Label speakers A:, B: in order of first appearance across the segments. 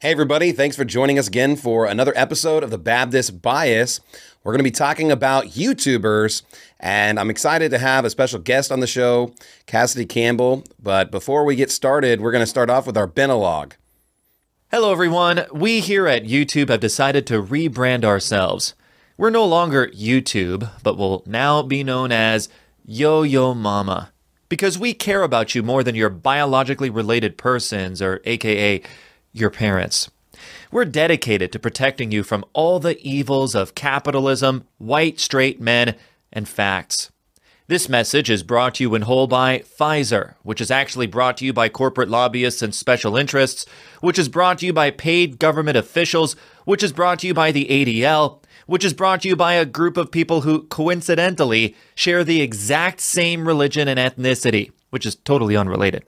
A: Hey, everybody, thanks for joining us again for another episode of the Baptist Bias. We're going to be talking about YouTubers, and I'm excited to have a special guest on the show, Cassady Campbell. But before we get started, we're going to start off with our Benalog.
B: Hello, everyone. We here at YouTube have decided to rebrand ourselves. We're no longer YouTube, but will now be known as Yo Yo Mama. Because we care about you more than your biologically related persons, or AKA your parents. We're dedicated to protecting you from all the evils of capitalism, white straight men, and facts. This message is brought to you in whole by Pfizer, which is actually brought to you by corporate lobbyists and special interests, which is brought to you by paid government officials, which is brought to you by the ADL, which is brought to you by a group of people who coincidentally share the exact same religion and ethnicity, which is totally unrelated.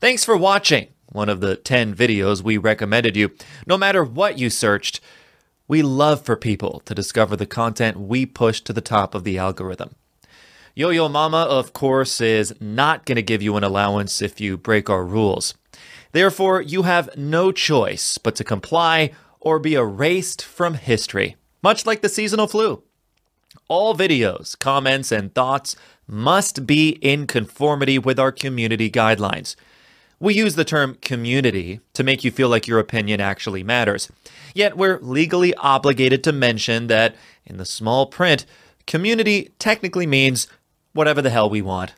B: Thanks for watching one of the 10 videos we recommended you. No matter what you searched, we love for people to discover the content we push to the top of the algorithm. Yo Yo Mama, of course, is not going to give you an allowance if you break our rules. Therefore, you have no choice but to comply or be erased from history, much like the seasonal flu. All videos, comments, and thoughts must be in conformity with our community guidelines. We use the term community to make you feel like your opinion actually matters. Yet we're legally obligated to mention that in the small print, community technically means whatever the hell we want.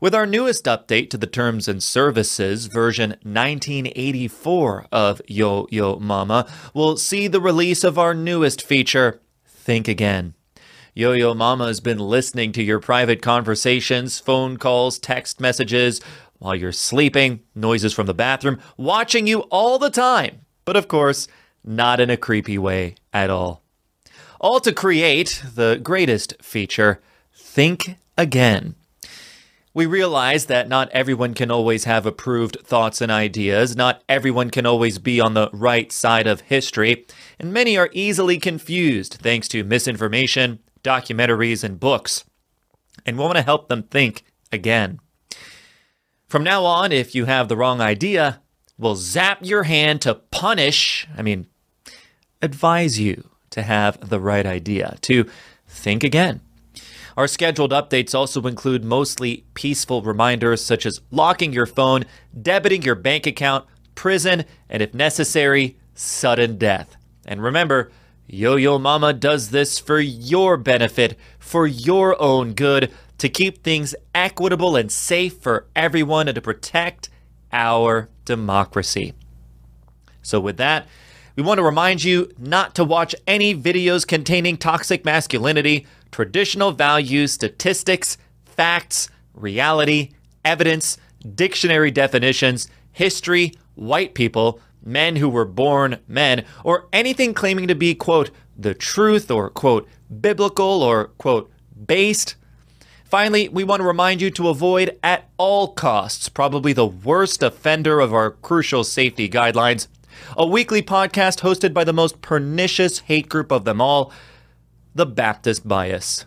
B: With our newest update to the Terms and Services, version 1984 of Yo Yo Mama, we'll see the release of our newest feature, Think Again. Yo Yo Mama has been listening to your private conversations, phone calls, text messages, while you're sleeping, noises from the bathroom, watching you all the time. But of course, not in a creepy way at all. All to create the greatest feature Think Again. We realize that not everyone can always have approved thoughts and ideas, not everyone can always be on the right side of history, and many are easily confused thanks to misinformation, documentaries, and books. And we want to help them think again. From now on, if you have the wrong idea, we'll zap your hand to punish, I mean, advise you to have the right idea, to think again. Our scheduled updates also include mostly peaceful reminders such as locking your phone, debiting your bank account, prison, and if necessary, sudden death. And remember, Yo Yo Mama does this for your benefit, for your own good, to keep things equitable and safe for everyone and to protect our democracy. So, with that, we want to remind you not to watch any videos containing toxic masculinity, traditional values, statistics, facts, reality, evidence, dictionary definitions, history, white people, men who were born men, or anything claiming to be, quote, the truth or, quote, biblical or, quote, based. Finally, we want to remind you to avoid at all costs probably the worst offender of our crucial safety guidelines a weekly podcast hosted by the most pernicious hate group of them all, the Baptist Bias.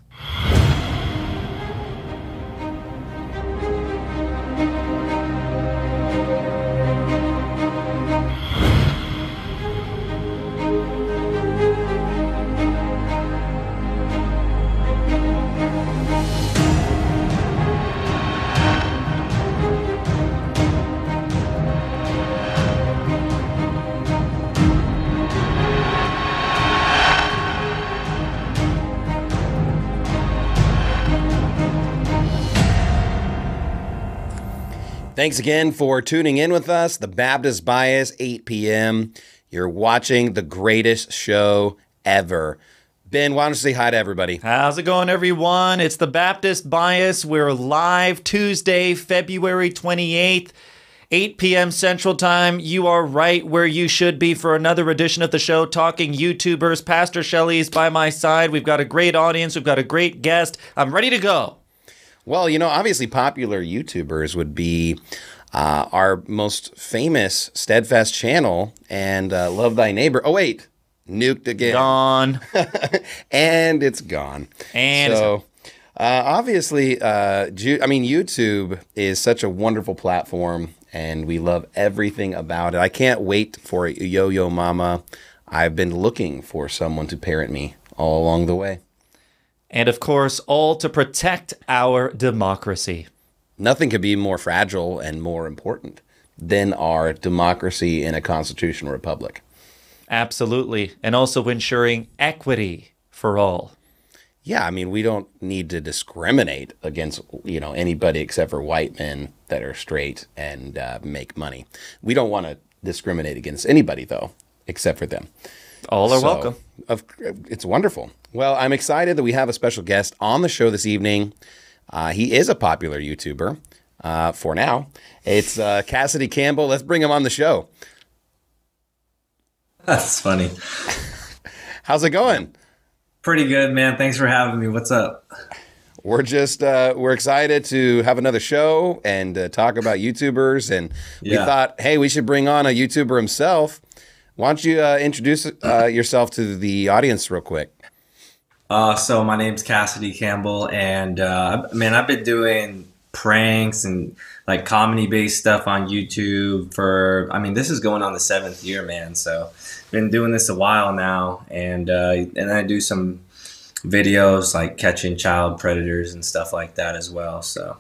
A: Thanks again for tuning in with us. The Baptist Bias, 8 p.m. You're watching the greatest show ever. Ben, why don't you say hi to everybody?
B: How's it going, everyone? It's the Baptist Bias. We're live Tuesday, February 28th. 8 p.m. Central Time. You are right where you should be for another edition of the show, Talking YouTubers. Pastor Shelley's by my side. We've got a great audience. We've got a great guest. I'm ready to go.
A: Well, you know, obviously popular YouTubers would be uh, our most famous Steadfast channel and uh, Love Thy Neighbor. Oh, wait, nuked again.
B: Gone.
A: and it's gone.
B: And
A: so, Uh, obviously, uh, Ju- I mean, YouTube is such a wonderful platform, and we love everything about it. I can't wait for Yo Yo Mama. I've been looking for someone to parent me all along the way.
B: And of course, all to protect our democracy.
A: Nothing could be more fragile and more important than our democracy in a constitutional republic.
B: Absolutely. And also ensuring equity for all.
A: Yeah, I mean, we don't need to discriminate against you know anybody except for white men that are straight and uh, make money. We don't want to discriminate against anybody though, except for them.
B: All are so, welcome.
A: Of, it's wonderful. Well, I'm excited that we have a special guest on the show this evening. Uh, he is a popular YouTuber uh, for now. It's uh, Cassady Campbell. Let's bring him on the show.
C: That's funny.
A: How's it going?
C: Pretty good, man. Thanks for having me. What's up?
A: We're just uh, we're excited to have another show and uh, talk about YouTubers, and we yeah. thought, hey, we should bring on a YouTuber himself. Why don't you uh, introduce uh, yourself to the audience real quick?
C: Uh, so my name's Cassady Campbell, and uh, man, I've been doing pranks and like comedy based stuff on YouTube for I mean this is going on the seventh year, man. So been doing this a while now, and uh, and I do some videos like catching child predators and stuff like that as well. So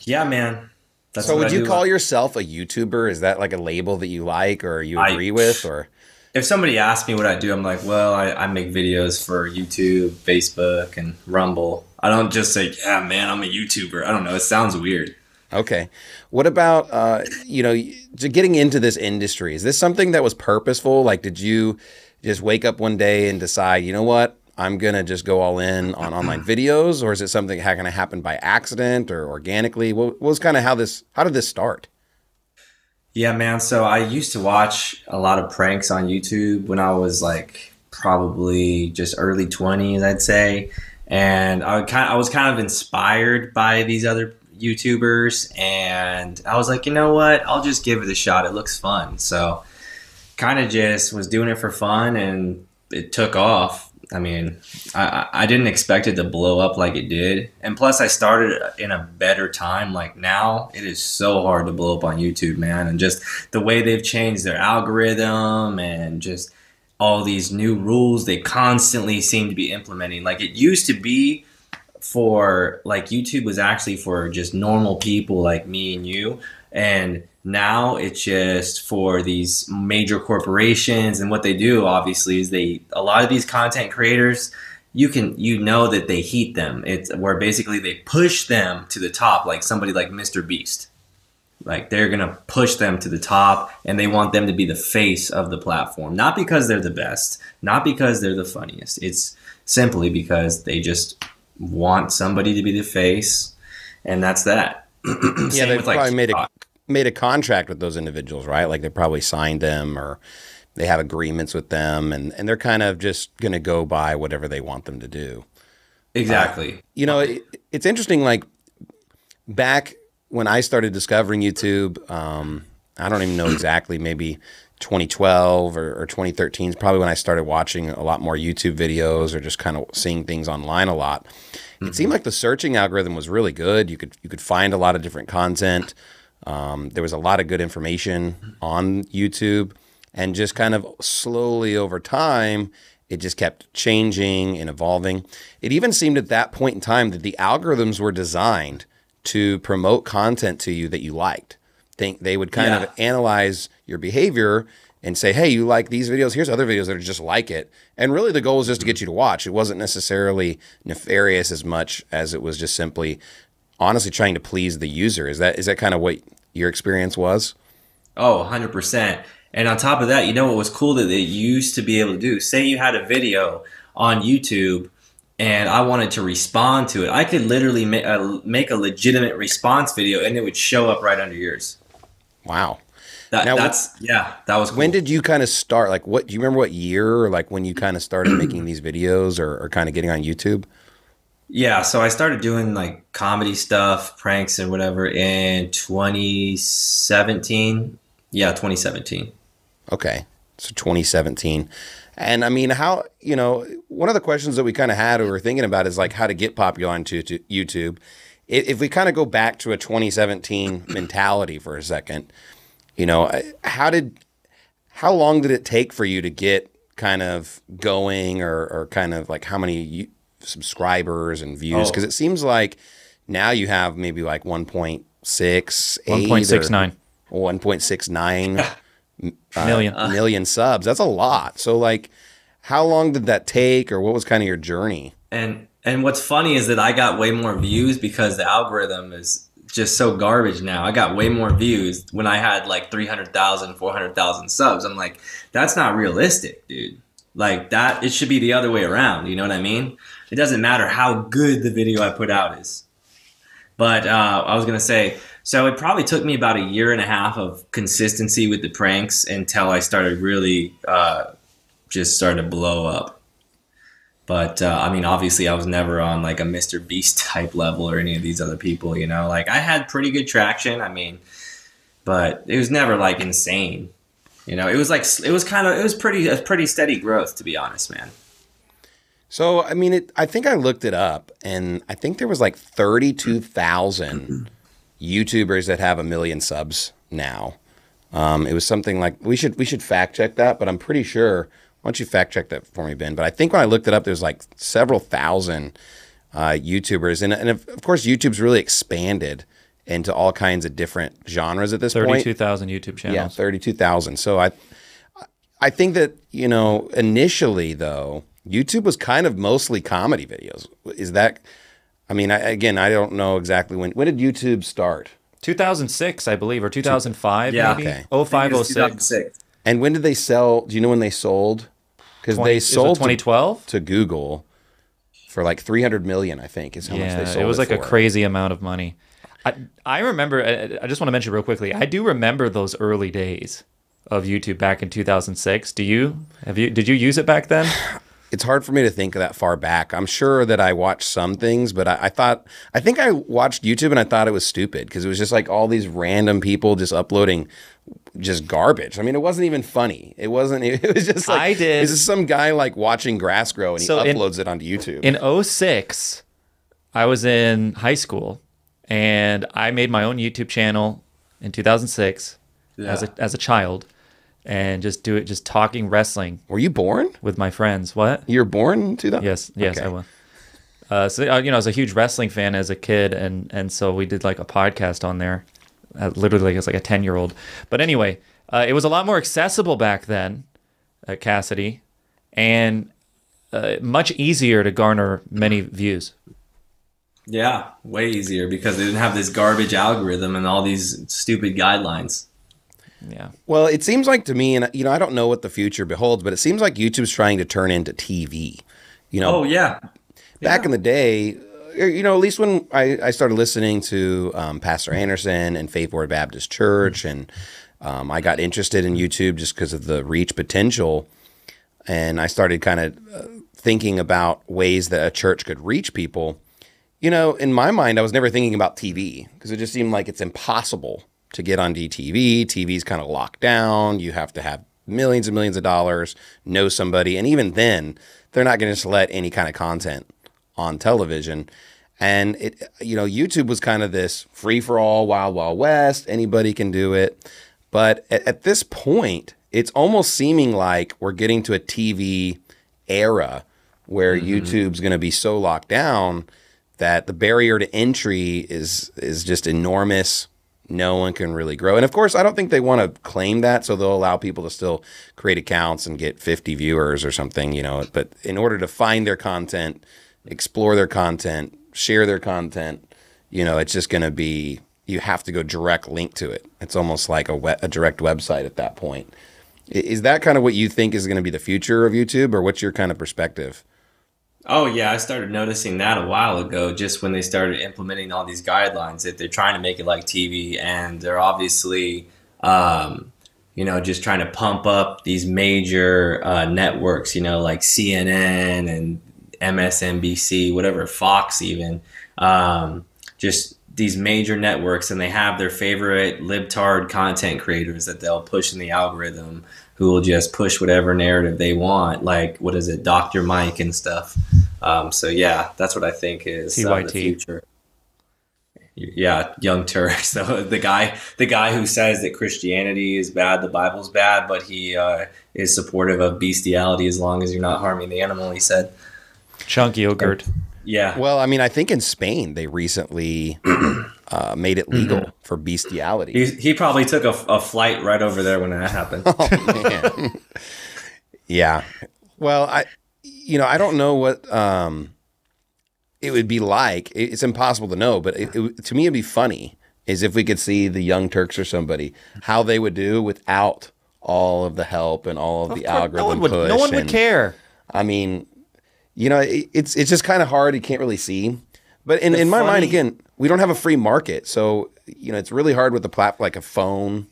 C: yeah, man.
A: That's so would you call yourself a YouTuber? Is that like a label that you like or you agree I, with or?
C: If somebody asks me what I do, I'm like, well, I, I make videos for YouTube, Facebook, and Rumble. I don't just say, yeah, man, I'm a YouTuber. I don't know. It sounds weird.
A: Okay. What about uh, you know getting into this industry? Is this something that was purposeful? Like, did you just wake up one day and decide, you know what, I'm gonna just go all in on online videos, or is it something that kind of happened by accident or organically? What, what was kind of how this? How did this start?
C: Yeah, man. So I used to watch a lot of pranks on YouTube when I was like probably just early 20s, I'd say. And I, kind of, I was kind of inspired by these other YouTubers, and I was like, you know what? I'll just give it a shot. It looks fun. So, kind of just was doing it for fun, and it took off. I mean, I, I didn't expect it to blow up like it did. And plus, I started in a better time. Like now, it is so hard to blow up on YouTube, man. And just the way they've changed their algorithm and just all these new rules they constantly seem to be implementing. Like it used to be for like YouTube was actually for just normal people like me and you. And now it's just for these major corporations and what they do obviously is they a lot of these content creators you can you know that they heat them. It's where basically they push them to the top like somebody like Mr. Beast. Like they're gonna push them to the top and they want them to be the face of the platform. Not because they're the best, not because they're the funniest. It's simply because they just want somebody to be the face, and that's that.
A: yeah, they probably like, made a made a contract with those individuals, right? Like they probably signed them or they have agreements with them, and and they're kind of just going to go by whatever they want them to do.
C: Exactly. Uh,
A: you know, it, it's interesting. Like back when I started discovering YouTube, um, I don't even know exactly, maybe 2012 or, or 2013 is probably when I started watching a lot more YouTube videos or just kind of seeing things online a lot. Mm-hmm. It seemed mm-hmm. like the searching algorithm was really good. You could you could find a lot of different content. Um, there was a lot of good information on YouTube, and just kind of slowly over time, it just kept changing and evolving. It even seemed at that point in time that the algorithms were designed to promote content to you that you liked. Think they would kind yeah. of analyze your behavior and say, hey, you like these videos? Here's other videos that are just like it. And really, the goal was just to get you to watch. It wasn't necessarily nefarious as much as it was just simply, honestly, trying to please the user. Is that is that kind of what your experience was?
C: Oh, 100%. And on top of that, you know what was cool that they used to be able to do? Say you had a video on YouTube and I wanted to respond to it. I could literally make a, uh, make a legitimate response video and it would show up right under yours.
A: Wow.
C: That, now, that's yeah, that was.
A: Cool. When did you kind of start? Like, what do you remember? What year, or like when you kind of started making these videos, or, or kind of getting on YouTube?
C: Yeah, so I started doing like comedy stuff, pranks, and whatever in 2017. Yeah, 2017.
A: Okay, So 2017. And I mean, how, you know, one of the questions that we kind of had, we were thinking about is like how to get popular on to, to YouTube. If, we kind of go back to a 2017 mentality for a second, you know, how did, how long did it take for you to get kind of going or, or kind of like how many subscribers and views?
C: Oh.
A: Because it seems like now you have maybe like 1.6,
B: 1.69
A: 1.69
B: million.
A: uh, million subs. That's a lot. So like, how long did that take, or what was kind of your journey?
C: And and what's funny is that I got way more views because the algorithm is just so garbage now. I got way more views when I had like 300,000, 400,000 subs. I'm like, that's not realistic, dude. Like that, it should be the other way around. You know what I mean? It doesn't matter how good the video I put out is. But uh, I was gonna say, so it probably took me about a year and a half of consistency with the pranks until I started really uh, just started to blow up. But uh, I mean, obviously, I was never on like a Mr. Beast type level or any of these other people. You know, like I had pretty good traction. I mean, but it was never like insane. You know, it was like it was kind of it was pretty a pretty steady growth to be honest, man.
A: So I mean, it. I think I looked it up, and I think there was like thirty-two thousand YouTubers that have a million subs now. Um, it was something like we should we should fact check that, but I'm pretty sure. Why don't you fact check that for me, Ben? But I think when I looked it up, there's like several thousand uh, YouTubers, and and of, of course, YouTube's really expanded into all kinds of different genres at this point.
B: 32,000 YouTube channels.
A: Yeah, thirty-two thousand. So I, I think that you know initially though, YouTube was kind of mostly comedy videos. Is that? I mean, I, again, I don't know exactly when. When did YouTube start?
B: 2006, I believe, or 2005,
C: Yeah.
B: maybe.
A: Okay.
B: Oh five, oh six.
C: 2006.
A: And when did they sell? Do you know when they sold? Because they sold
B: 2012.
A: to Google for like three hundred million. I think is how much they
B: Yeah,
A: sold.
B: it was like a crazy amount of money. I, I remember. I, I just want to mention real quickly. I do remember those early days of YouTube back in 2006. Do you? Have you? Did you use it back then?
A: it's hard for me to think that far back. I'm sure that I watched some things, but I, I thought I think I watched YouTube and I thought it was stupid because it was just like all these random people just uploading just garbage. I mean, it wasn't even funny. It wasn't. It was just like
B: I did-
A: This is some guy like watching grass grow and he
B: So in-
A: uploads it onto YouTube.
B: In 06, I was in high school and I made my own YouTube channel in 2006 as a as a child and just do it just talking wrestling
A: Were you born?
B: with my friends. What?
A: You were born in 2000?
B: Yes, yes,
A: Okay.
B: I was. Uh, so uh, you know, I was a huge wrestling fan as a kid, and and so we did like a podcast on there, uh, literally like as like a ten year old. But anyway, uh, it was a lot more accessible back then, Cassady, and uh, much easier to garner many views.
C: Yeah, way easier because they didn't have this garbage algorithm and all these stupid guidelines.
B: Yeah,
A: Well, it seems like to me, and you know, I don't know what the future beholds, but it seems like YouTube's trying to turn into TV. You know,
C: Oh yeah,
A: back in the day, uh, you know, at least when I, I started listening to um, Pastor Anderson and Faithful Word Baptist Church, and um, I got interested in YouTube just because of the reach potential, and I started kind of uh, thinking about ways that a church could reach people. You know, in my mind, I was never thinking about TV because it just seemed like it's impossible to get on DTV. TV's kind of locked down. You have to have millions and millions of dollars, know somebody, and even then, they're not going to just let any kind of content on television. And it, you know, YouTube was kind of this free for all, wild, wild west. Anybody can do it. But at, at this point, it's almost seeming like we're getting to a TV era where mm-hmm. YouTube's going to be so locked down that the barrier to entry is is just enormous. No one can really grow. And of course, I don't think they want to claim that, so they'll allow people to still create accounts and get 50 viewers or something, you know. But in order to find their content, explore their content, share their content, you know, it's just going to be you have to go direct link to it. It's almost like a, we- a direct website at that point. Is that kind of what you think is going to be the future of YouTube, or what's your kind of perspective?
C: Oh yeah, I started noticing that a while ago, just when they started implementing all these guidelines that they're trying to make it like TV, and they're obviously, um, you know, just trying to pump up these major uh, networks, you know, like CNN and MSNBC, whatever, Fox even, um, just these major networks, and they have their favorite libtard content creators that they'll push in the algorithm who will just push whatever narrative they want, like what is it, Doctor Mike and stuff. Um, so yeah, that's what I think is uh, the future. Yeah, Young Turks. So the guy, the guy who says that Christianity is bad, the Bible's bad, but he uh, is supportive of bestiality as long as you're not harming the animal. He said,
B: Cenk Uygur.
C: "Yeah,
A: Well, I mean, I think in Spain they recently uh, made it legal for bestiality.
C: he, he probably took a, a flight right over there when that happened."
A: Man. yeah. Well, I, you know, I don't know what um, it would be like. It- It's impossible to know, but it, it, to me, it'd be funny is if we could see the Young Turks or somebody how they would do without all of the help and all of, the
B: course,
A: algorithm
B: no one would,
A: push.
B: no one would
A: and-
B: care.
A: I mean, you know, it, it's it's just kind of hard. You can't really see. But in, in my mind, again, we don't have a free market, so you know, it's really hard with the platform like a phone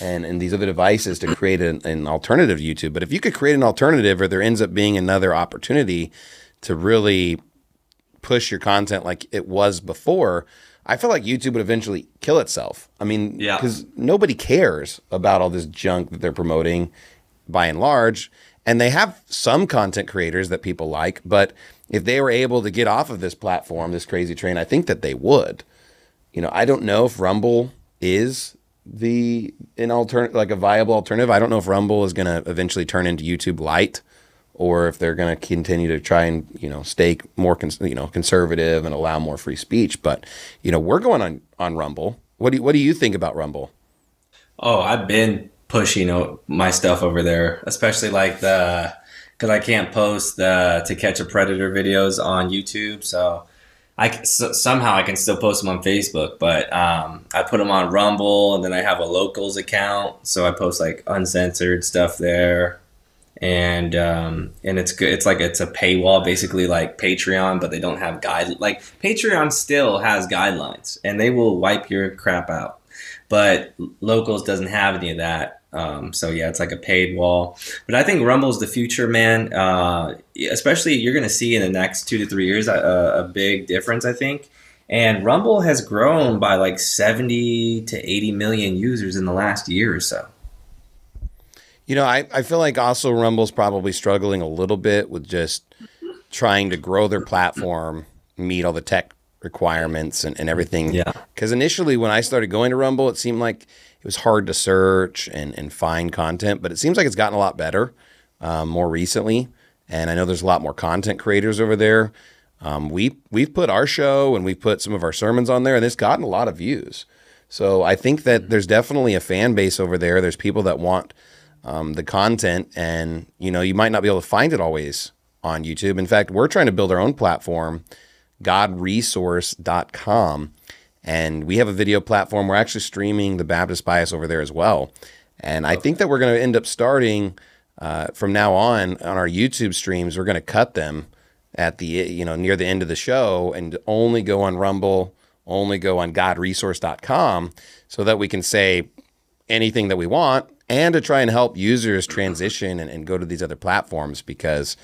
A: and and these other devices to create an, an alternative YouTube. But if you could create an alternative, or there ends up being another opportunity to really push your content like it was before. I feel like YouTube would eventually kill itself. I mean,
C: Yeah.
A: because nobody cares about all this junk that they're promoting by and large. And they have some content creators that people like, but if they were able to get off of this platform, this crazy train, I think that they would. You know, I don't know if Rumble is the an alternate like a viable alternative. I don't know if Rumble is going to eventually turn into YouTube Lite or if they're going to continue to try and, you know, stay more cons- you know, conservative and allow more free speech, but you know, we're going on on Rumble. What do you, what do you think about Rumble?
C: Oh, I've been pushing my stuff over there, especially like the because I can't post the to catch a predator videos on YouTube, so I so, somehow I can still post them on Facebook, but um, I put them on Rumble, and then I have a locals account, so I post like uncensored stuff there, and um, and it's good. It's like it's a paywall, basically like Patreon, but they don't have guide like Patreon still has guidelines, and they will wipe your crap out but locals doesn't have any of that um, so yeah it's like a paid wall but i think rumble's the future man uh, especially you're going to see in the next two to three years a, a big difference i think and rumble has grown by like 70 to 80 million users in the last year or so
A: You know, I, I feel like also Rumble's probably struggling a little bit with just trying to grow their platform, meet all the tech requirements and, and everything.
C: Yeah.
A: Because initially, when I started going to Rumble, it seemed like it was hard to search and, and find content, but it seems like it's gotten a lot better um, more recently. And I know there's a lot more content creators over there. Um, we we've put our show and we've put some of our sermons on there, and it's gotten a lot of views. So I think that there's definitely a fan base over there. There's people that want um, the content, and you know you might not be able to find it always on YouTube. In fact, we're trying to build our own platform, GodResource.com, and we have a video platform. We're actually streaming the Baptist Bias over there as well, and I think that we're going to end up starting uh, from now on on our YouTube streams. We're going to cut them at the you know near the end of the show and only go on Rumble, only go on GodResource.com, so that we can say anything that we want and to try and help users transition and, and go to these other platforms because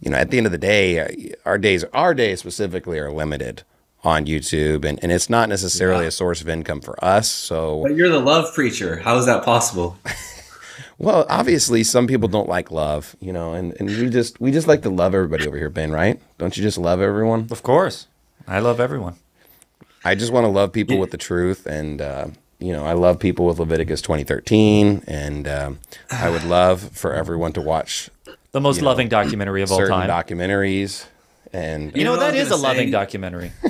A: you know at the end of the day uh, our days our days specifically are limited on youtube and, and it's not necessarily a source of income for us so
C: but you're the love preacher how is that possible
A: well obviously some people don't like love you know and, and we just we just like to love everybody over here ben right don't you just love everyone
B: Of course. I love everyone.
A: I just want to love people with the truth, and uh, you know, I love people with Leviticus twenty thirteen, and um, I would love for everyone to watch
B: The most
A: You know,
B: loving documentary of all
A: certain
B: time.
A: documentaries. And
B: you know,
C: You know what
B: that
C: I was
B: is a
C: gonna
B: loving documentary.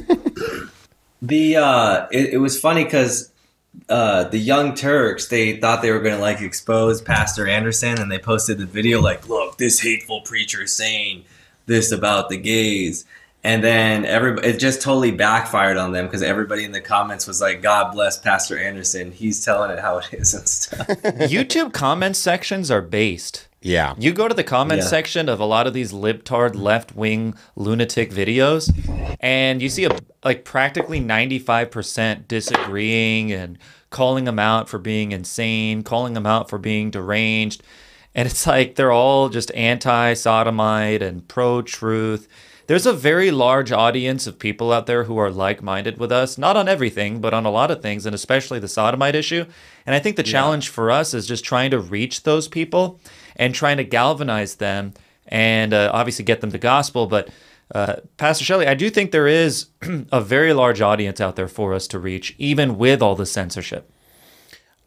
C: The uh, it, it was funny because uh, the Young Turks they thought they were going to like expose Pastor Anderson, and they posted the video like, "Look, this hateful preacher is saying this about the gays," and then everybody it just totally backfired on them because everybody in the comments was like, "God bless Pastor Anderson, he's telling it how it is and stuff."
B: YouTube comment sections are based.
A: Yeah,
B: You go to the comment
C: Yeah.
B: section of a lot of these libtard left wing lunatic videos, and you see a like practically 95% disagreeing and calling them out for being insane, calling them out for being deranged. And it's like they're all just anti sodomite and pro truth. there's a very large audience of people out there who are like-minded with us, not on everything, but on a lot of things, and especially the sodomite issue. And I think the challenge for us is just trying to reach those people and trying to galvanize them and uh, obviously get them to gospel. But uh, Pastor Shelley, I do think there is a very large audience out there for us to reach, even with all the censorship.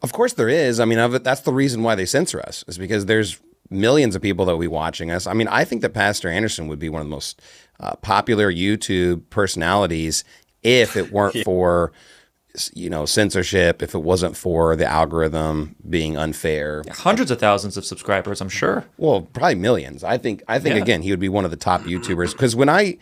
A: Of course, there is. I mean, that's the reason why they censor us is because there's millions of people that will be watching us. I mean, I think that Pastor Anderson would be one of the most uh, popular YouTube personalities if it weren't for you know censorship, if it wasn't for the algorithm being unfair.
B: Hundreds of thousands of subscribers, I'm sure.
A: Well, probably millions. I think. I think
B: Yeah.
A: again, he would be one of the top YouTubers because when I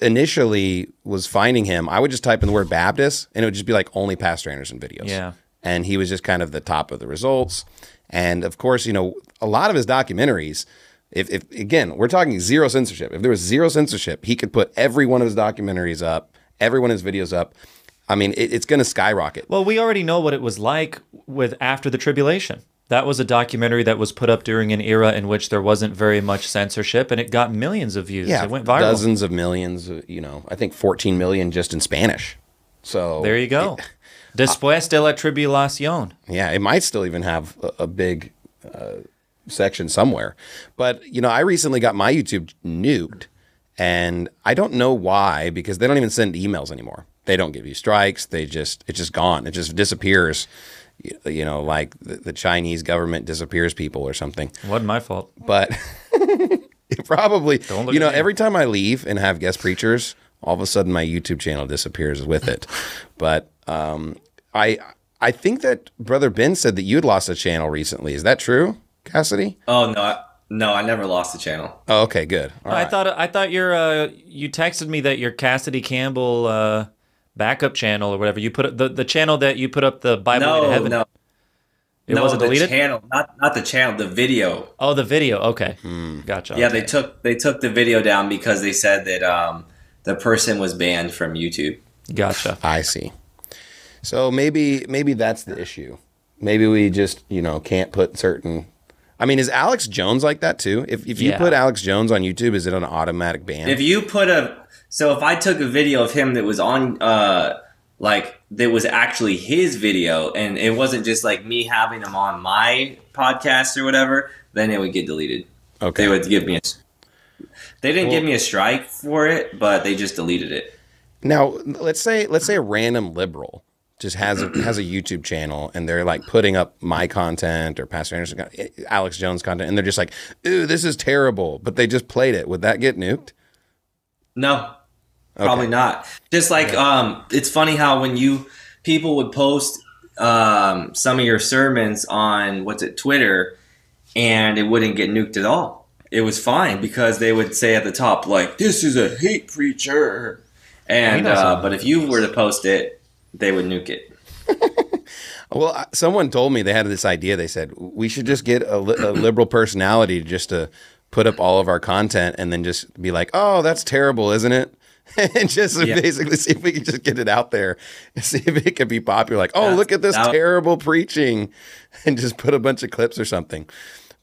A: initially was finding him, I would just type in the word Baptist, and it would just be like only Pastor Anderson videos.
B: Yeah.
A: and he was just kind of the top of the results. And of course, you know, a lot of his documentaries. If, if again, we're talking zero censorship. If there was zero censorship, he could put every one of his documentaries up, every one of his videos up. I mean, it, it's going to skyrocket.
B: Well, we already know what it was like with After the Tribulation. That was a documentary that was put up during an era in which there wasn't very much censorship, and it got millions of views.
A: Yeah,
B: it went viral.
A: dozens of millions. You know, I think 14 million just in Spanish. So
B: There you go. Después de la tribulación.
A: Yeah, it might still even have a, a big uh, section somewhere. But, you know, I recently got my YouTube nuked, and I don't know why because they don't even send emails anymore. They don't give you strikes. They just, it's just gone. It just disappears. You, you know, like the, the Chinese government disappears people or something.
B: Wasn't my fault.
A: But it probably,
B: look
A: you know,
B: me.
A: every time I leave and have guest preachers, all of a sudden my YouTube channel disappears with it. But um, I I think that Brother Ben said that you had lost a channel recently. Is that true, Cassady?
C: Oh no, I, no, I never lost the channel.
A: Oh, okay, good. All
B: I
A: right.
B: thought I thought your uh, you texted me that your Cassady Campbell uh, backup channel or whatever you put the the channel that you put up the Bible Way to
C: No,
B: Heaven.
C: no,
B: it
C: no,
B: wasn't
C: the
B: deleted.
C: channel, not not the channel, the video.
B: oh, the video. Okay,
A: Hmm.
B: gotcha.
C: Yeah, they took they took the video down because they said that um, the person was banned from YouTube.
B: gotcha.
A: I see. So maybe maybe that's the issue. Maybe we just you know can't put certain. I mean, is Alex Jones like that too? If if you
B: Yeah.
A: put Alex Jones on YouTube, is it an automatic ban?
C: If you put a so if I took a video of him that was on uh like that was actually his video and it wasn't just like me having him on my podcast or whatever, then it would get deleted.
A: okay.
C: They would give me a They didn't give me a strike for it, but they just deleted it.
A: Now, let's say let's say a random liberal just has a has a YouTube channel and they're like putting up my content or Pastor Anderson, Alex Jones content, and they're just like, "Ooh, this is terrible," but they just played it. Would that get nuked?
C: No, probably not. Just like um, it's funny how when you people would post um, some of your sermons on what's it Twitter, and it wouldn't get nuked at all. It was fine because they would say at the top like, "This is a hate preacher," and uh, but if you were to post it, they would nuke it.
A: Well, someone told me they had this idea. They said we should just get a, li- a liberal personality just to put up all of our content and then just be like, "Oh, that's terrible, isn't it?" and just
C: Yeah.
A: basically see if we can just get it out there, and see if it could be popular. Like, "Oh,
C: Yeah,
A: look at this
C: that-
A: terrible preaching," and just put a bunch of clips or something.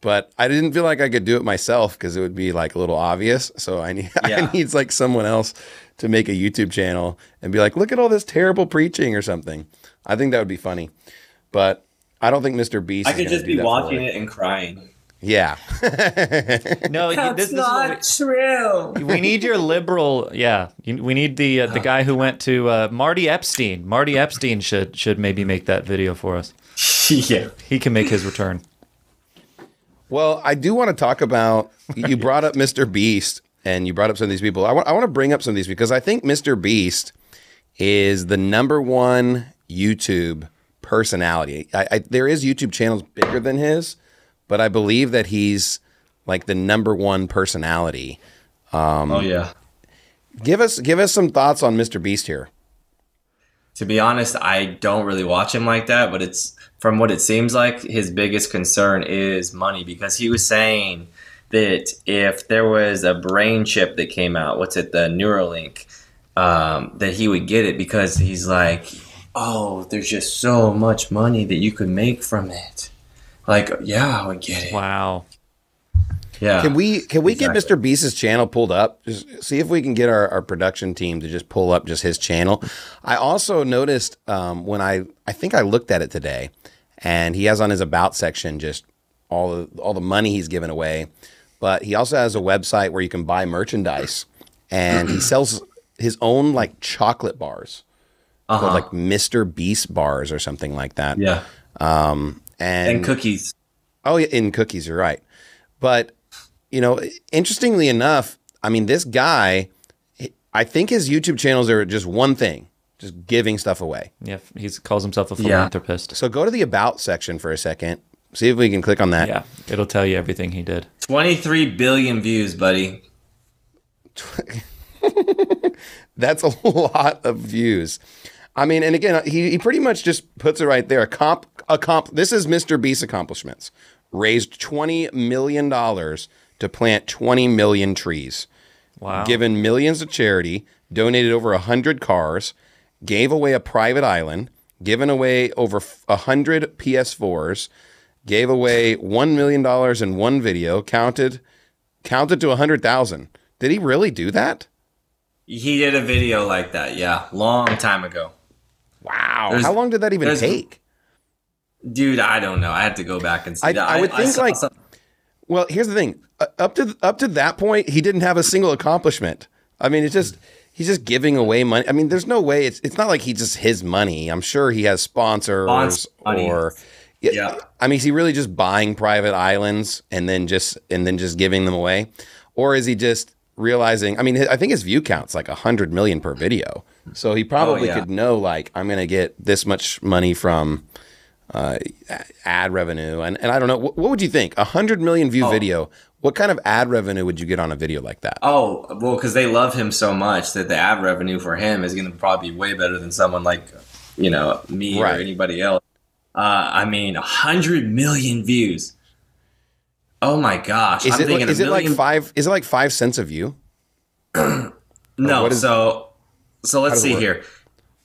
A: But I didn't feel like I could do it myself because it would be like a little obvious. So I need I
C: Yeah.
A: need like someone else to make a YouTube channel and be like, "Look at all this terrible preaching" or something. I think that would be funny. But I don't think Mr. Beast.
C: I could
A: gonna
C: just
A: do
C: be watching
A: it.
C: it and crying.
A: Yeah.
B: No, you- this, this is what
C: true.
B: we, we need your liberal. Yeah, you- we need the uh, the guy who went to uh, Marty Epstein. Marty Epstein should should maybe make that video for us.
C: yeah.
B: He can make his return.
A: Well, I do want to talk about. You brought up Mr. Beast, and you brought up some of these people. I want. I want to bring up some of these because I think Mr. Beast is the number one YouTube personality. I, I, there is YouTube channels bigger than his, but I believe that he's like the number one personality.
C: Um, oh yeah.
A: Give us give us some thoughts on Mr. Beast here.
C: To be honest, I don't really watch him like that, but it's from what it seems like his biggest concern is money because he was saying that if there was a brain chip that came out, what's it, the Neuralink, um, that he would get it because he's like, oh, there's just so much money that you could make from it. Like, yeah, I would get it.
B: Wow.
C: Yeah.
A: Can we can we get Mr. Beast's channel pulled up? Just see if we can get our, our production team to just pull up just his channel. I also noticed um, when I I think I looked at it today, and he has on his about section just all the all the money he's given away, but he also has a website where you can buy merchandise, and he sells his own like chocolate bars
C: Uh-huh.
A: called like Mr. Beast bars or something like that.
C: yeah.
A: and,
C: And cookies.
A: Oh, yeah, in cookies, you're right. But you know, interestingly enough, I mean, this guy, I think his YouTube channels are just one thing, just giving stuff away.
B: Yeah, he calls himself a
C: Yeah.
B: philanthropist.
A: So go to the about section for a second. See if we can click on that.
B: Yeah, it'll tell you everything he did.
C: 23 billion views, buddy.
A: That's a lot of views. I mean, and again, he, he pretty much just puts it right there. A comp, a comp. This is Mr. Beast's accomplishments. Raised twenty million dollars to plant twenty million trees.
B: Wow.
A: given millions to charity, donated over 100 cars, gave away a private island, given away over 100 PS4s, gave away $1 million in one video, counted counted to 100,000. Did he really do that?
C: He did a video like that, yeah, long time ago.
A: Wow.
C: There's-
A: How long did that even take?
C: Dude, I don't know. I had to go back and see
A: I-
C: that.
A: I would think,
C: saw
A: like- Well, here's the thing. Uh, up to up to that point, he didn't have a single accomplishment. I mean, it's just he's just giving away money. I mean, there's no way it's it's not like he just his money. I'm sure he has sponsors or yeah,
C: Yeah.
A: I mean, is he really just buying private islands and then just and then just giving them away, or is he just realizing? I mean, I think his view count's like a hundred million per video, so he probably
C: Oh, yeah.
A: could know like I'm gonna get this much money from uh, ad revenue, and and I don't know what, what would you think? A hundred million view video. What kind of ad revenue would you get on a video like that?
C: Oh, well, because they love him so much that the ad revenue for him is going to probably be way better than someone like, you know, me
A: Right.
C: or anybody else. Uh, I mean, a 100 million views. Oh my gosh.
A: Is
C: I'm
A: it like, is it like five? Is it like five cents a view?
C: No,
A: is-
C: so so let's see here.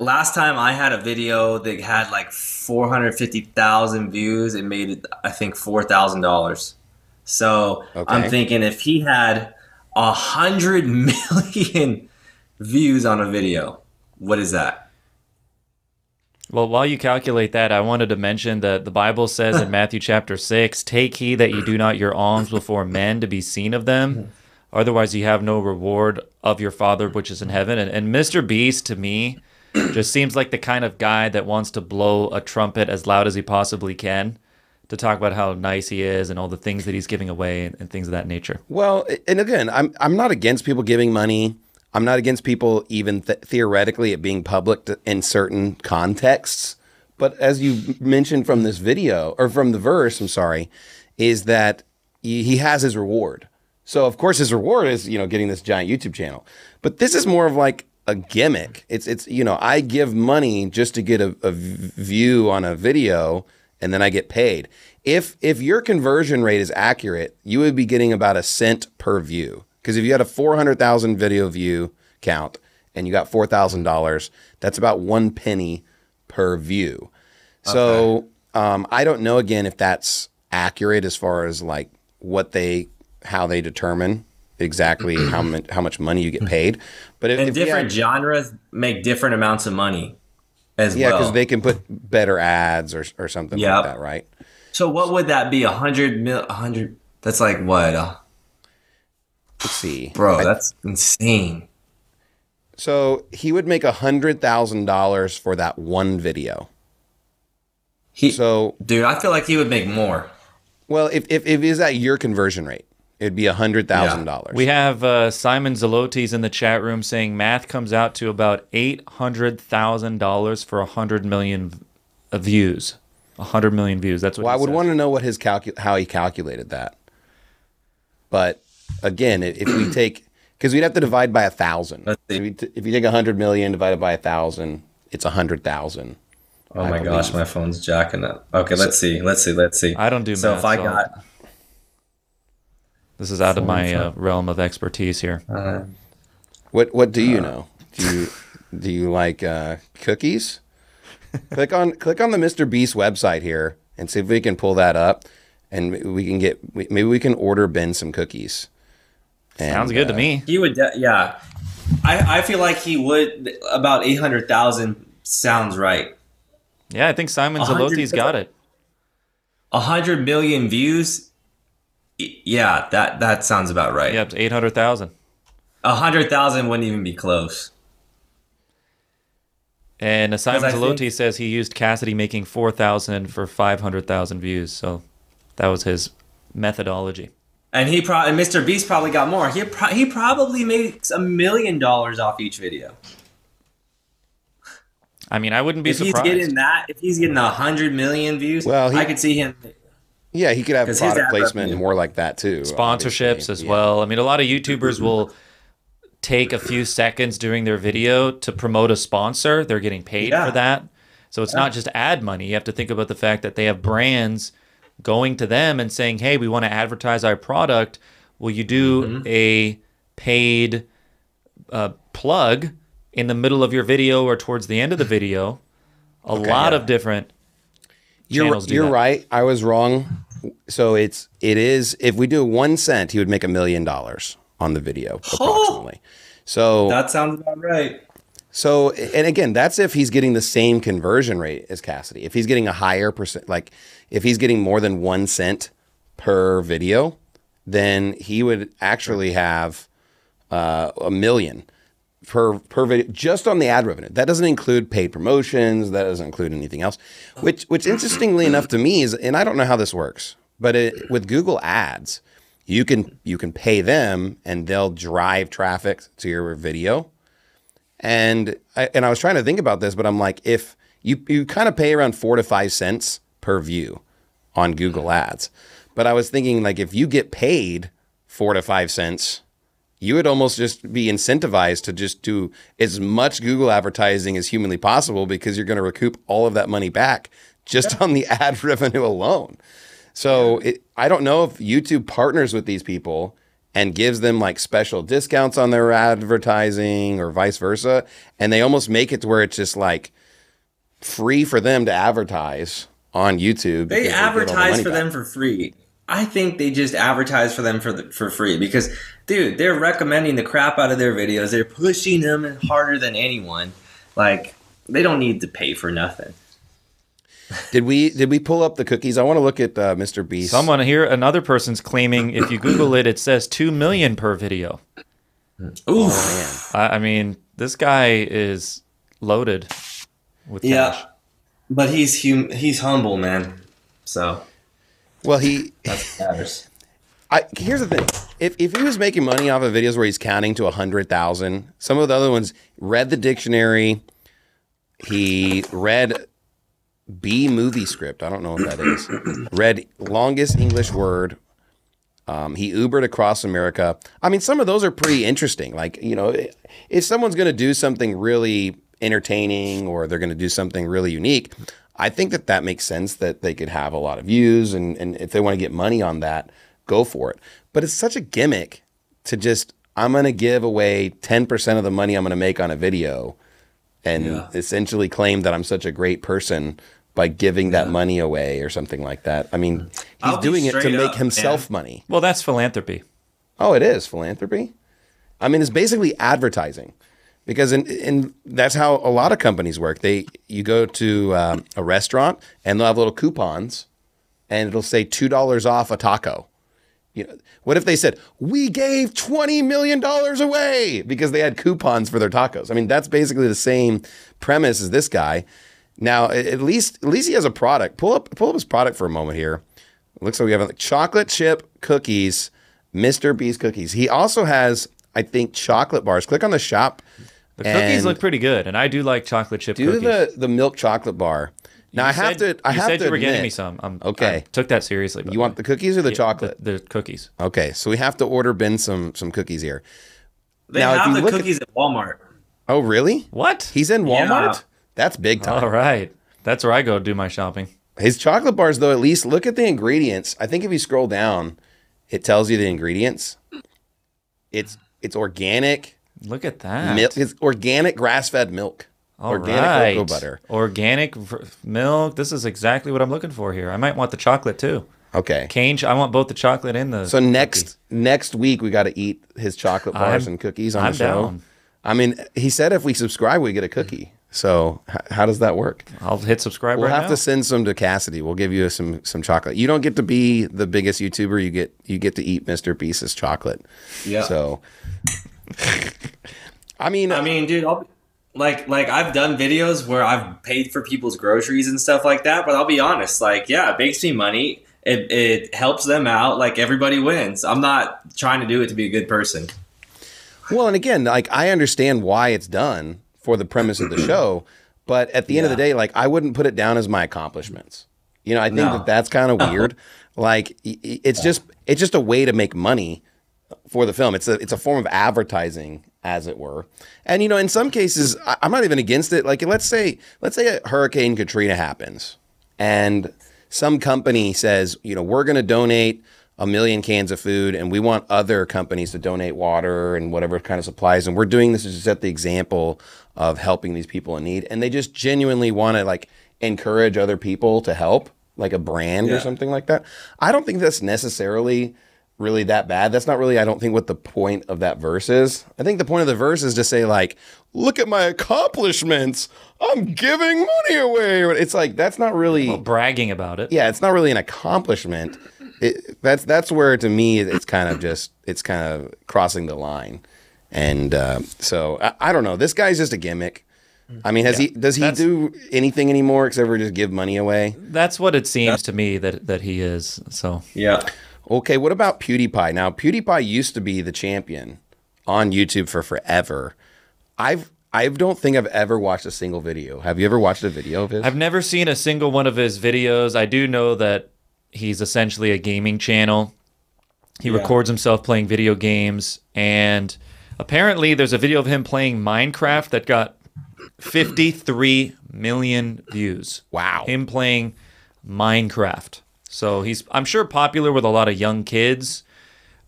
C: Last time I had a video that had like 450,000 views, it made I think $4,000. So
A: Okay.
C: I'm thinking if he had a hundred million views on a video, what is that?
B: Well, while you calculate that, I wanted to mention that the Bible says in Matthew chapter 6 Take heed that you do not your alms before men to be seen of them, otherwise, you have no reward of your Father which is in heaven. And, and Mr. Beast, to me, just seems like the kind of guy that wants to blow a trumpet as loud as he possibly can to talk about how nice he is and all the things that he's giving away and, and things of that nature.
A: Well, and again, I'm I'm not against people giving money. I'm not against people even th- theoretically it being public to, in certain contexts. But as you mentioned from this video or from the verse, I'm sorry, is that he he has his reward. So of course his reward is you know getting this giant YouTube channel. But this is more of like a gimmick. It's it's you know I give money just to get a view on a video and then I get paid. If if your conversion rate is accurate, you would be getting about a cent per view. Because if you had a 400,000 video view count and you got $4,000, that's about one penny per view. So um, I don't know again if that's accurate as far as like what they how they determine exactly how much how much money you get paid. But if,
C: And
A: if
C: different
A: had-
C: genres make different amounts of money as
A: yeah,
C: well.
A: because they can put better ads or or something
C: Yep.
A: like that, right?
C: so what would that be? A hundred mil? A hundred? That's like what, uh,
A: Let's see,
C: bro?
A: I-
C: that's insane.
A: So he would make a hundred thousand dollars for that one video.
C: He,
A: So,
C: dude, I feel like he would make more.
A: well, if if, if is that your conversion rate, it'd be a hundred thousand dollars.
B: We have uh, Simon Zelotes in the chat room saying math comes out to about $800,000 for a 100 million v- uh, views. 100 million views. That's what
A: Well, I would
B: says.
A: want to know what his calcu- how he calculated that. But again, if we take because we'd have to divide by a thousand. If you, t- if you take a hundred million divided by a thousand, it's a hundred thousand.
C: Oh
A: I
C: my gosh, my phone's jacking up. Okay, let's see. Let's see. Let's see.
B: I don't do
C: so
B: math,
C: if I
B: so-
C: got
B: This is out of my uh, realm of expertise here.
C: uh,
A: What what do you know? Do you do you like uh, cookies? click on click on the Mr. Beast website here and see if we can pull that up. and we can get maybe we can order Ben some cookies. And,
B: Sounds good to
A: uh,
B: me.
C: He would, de- yeah. I, I feel like he would about eight hundred thousand sounds right.
B: Yeah, I think Simon
C: A hundred-
B: Zalotti's got it.
C: A hundred million views. Yeah, that that sounds about right.
B: Yep, eight hundred thousand.
C: A hundred thousand wouldn't even be close.
B: And Simon
C: I think-
B: says he used Cassady making four thousand for five hundred thousand views. So that was his methodology.
C: And he pro- and Mr. Beast probably got more. He pro- he probably makes a million dollars off each video.
B: I mean, I wouldn't be surprised.
C: if he's getting that, if he's getting a hundred million views,
A: Well, he-
C: I could see him.
A: Yeah, he could have
C: his
A: product
C: ad
A: placement
C: revenue-
A: more like that too.
B: sponsorships
A: obviously.
B: as
A: Yeah.
B: well. I mean, a lot of YouTubers will take a few seconds during their video to promote a sponsor. They're getting paid
C: Yeah.
B: for that. So it's not just ad money. You have to think about the fact that they have brands going to them and saying, "Hey, we want to advertise our product. Will you do
A: Mm-hmm.
B: a paid uh, plug in the middle of your video or towards the end of the video?" A lot
A: yeah.
B: of different
A: You're,
B: channels do
A: you're
B: that.
A: right. I was wrong. So it's it is if we do one cent, he would make a million dollars on the video approximately. So
C: That sounds about right.
A: so and again, that's if he's getting the same conversion rate as Cassady. If he's getting a higher percent, like if he's getting more than one cent per video, then he would actually have uh, a million per per video just on the ad revenue. That doesn't include paid promotions. That doesn't include anything else. Which which interestingly enough to me is, and I don't know how this works, but it, with Google Ads, you can you can pay them and they'll drive traffic to your video. And I, and I was trying to think about this, but I'm like, if you you kind of pay around four to five cents per view on Google Ads, but I was thinking like if you get paid four to five cents, you would almost just be incentivized to just do as much Google advertising as humanly possible because you're going to recoup all of that money back just on the ad revenue alone. So it, I don't know if YouTube partners with these people and gives them like special discounts on their advertising or vice versa, and they almost make it to where it's just like free for them to advertise on YouTube.
C: They
A: because get all the
C: advertise
A: money
C: for
A: back.
C: them for free. I think they just advertise for them for the, for free because, dude, they're recommending the crap out of their videos. They're pushing them harder than anyone. Like they don't need to pay for nothing.
A: Did we did we pull up the cookies? I want to look at uh, Mr. Beast.
B: Someone here, another person's claiming if you Google it, it says two million per video.
C: Oof.
A: Man.
B: I, I mean, this guy is loaded with cash.
C: But he's hum- he's humble, man. So
A: Well, he
C: that's what matters.
A: I, here's the thing: if if he was making money off of videos where he's counting to a hundred thousand, some of the other ones read the dictionary. He read B movie script. I don't know what that is. read longest English word. Um, he Ubered across America. I mean, some of those are pretty interesting. Like you know, if someone's going to do something really entertaining or they're going to do something really unique, I think that that makes sense that they could have a lot of views and and if they want to get money on that, go for it. But it's such a gimmick to just I'm going to give away 10% of the money I'm going to make on a video and
C: Yeah.
A: essentially claim that I'm such a great person by giving that money away or something like that. I mean, he's
C: I'll
A: doing it to make
C: up,
A: himself
C: man.
A: money.
B: Well, that's philanthropy.
A: Oh, it is philanthropy. I mean, it's basically advertising, because in, in that's how a lot of companies work. They you go to um, a restaurant and they'll have little coupons, and it'll say two dollars off a taco. You know, what if they said we gave twenty million dollars away because they had coupons for their tacos? I mean, that's basically the same premise as this guy. Now, at least at least he has a product. Pull up pull up his product for a moment here. looks like we have like chocolate chip cookies, Mr. Beast cookies. He also has, I think, chocolate bars. Click on the shop.
B: The cookies
A: and
B: look pretty good, and I do like chocolate chip
A: Do
B: cookies.
A: the the milk chocolate bar. Now I have
B: said,
A: to. I
B: you
A: have
B: said
A: to
B: you were getting me some. I'm,
A: Okay.
B: I took that seriously.
A: You want the cookies or the
B: Yeah,
A: chocolate?
B: The, the cookies.
A: Okay, so we have to order Ben some some cookies here.
C: They
A: Now, if
C: have
A: you
C: the
A: look at-
C: cookies at Walmart.
A: Oh, really?
B: What?
A: He's in
C: Yeah.
A: Walmart. That's big time.
B: All right. That's where I go do my shopping.
A: His chocolate bars, though, at least look at the ingredients. I think if you scroll down, it tells you the ingredients. It's it's organic
B: Look at that.
A: milk. It's organic grass fed milk.
B: All
A: organic
B: right.
A: cocoa butter.
B: Organic v- milk. This is exactly what I'm looking for here. I might want the chocolate too.
A: Okay.
B: Cane, ch- I want both the chocolate and the.
A: So next next week we got to eat his chocolate bars
B: I'm-
A: and cookies on
B: I'm
A: the show.
B: down.
A: I mean, he said if we subscribe, we get a cookie. So h- how does that work?
B: I'll hit subscribe
A: We'll
B: right
A: have
B: now.
A: to send some to Cassady. We'll give you some some chocolate. You don't get to be the biggest YouTuber. You get you get to eat Mr. Beast's chocolate.
C: Yeah.
A: So, I mean,
C: I uh, mean, dude, I'll, be, like like I've done videos where I've paid for people's groceries and stuff like that. But I'll be honest, like yeah, it makes me money. It it helps them out. Like everybody wins. I'm not trying to do it to be a good person.
A: Well, and again, like I understand why it's done for the premise of the show, but at the end of the day, like I wouldn't put it down as my accomplishments. You know, I think
C: No.
A: that that's kind of weird. Like it's just it's just a way to make money for the film. It's a it's a form of advertising, as it were. And you know, in some cases, I, I'm not even against it. Like let's say let's say a Hurricane Katrina happens, and some company says, you know, we're going to donate a million cans of food, and we want other companies to donate water and whatever kind of supplies, and we're doing this to set the example of helping these people in need, and they just genuinely want to like encourage other people to help, like a brand or something like that. I don't think that's necessarily really that bad. That's not really, I don't think, what the point of that verse is. I think the point of the verse is to say, like, look at my accomplishments. I'm giving money away. It's like, that's not really,
B: bragging about it.
A: yeah, it's not really an accomplishment. It, that's that's where to me it's kind of just it's kind of crossing the line, and uh, so I, I don't know. This guy's just a gimmick. I mean, has he does he
B: That's-
A: do anything anymore except for just give money away?
B: That's what it seems to me that that he is. So
C: Yeah.
A: Okay, what about PewDiePie? Now, PewDiePie used to be the champion on YouTube for forever. I've I don't think I've ever watched a single video. Have you ever watched a video of his?
B: I've never seen a single one of his videos. I do know that he's essentially a gaming channel. He
C: Yeah.
B: records himself playing video games, and apparently there's a video of him playing Minecraft that got 53 million views.
A: Wow.
B: Him playing Minecraft. So he's I'm sure popular with a lot of young kids.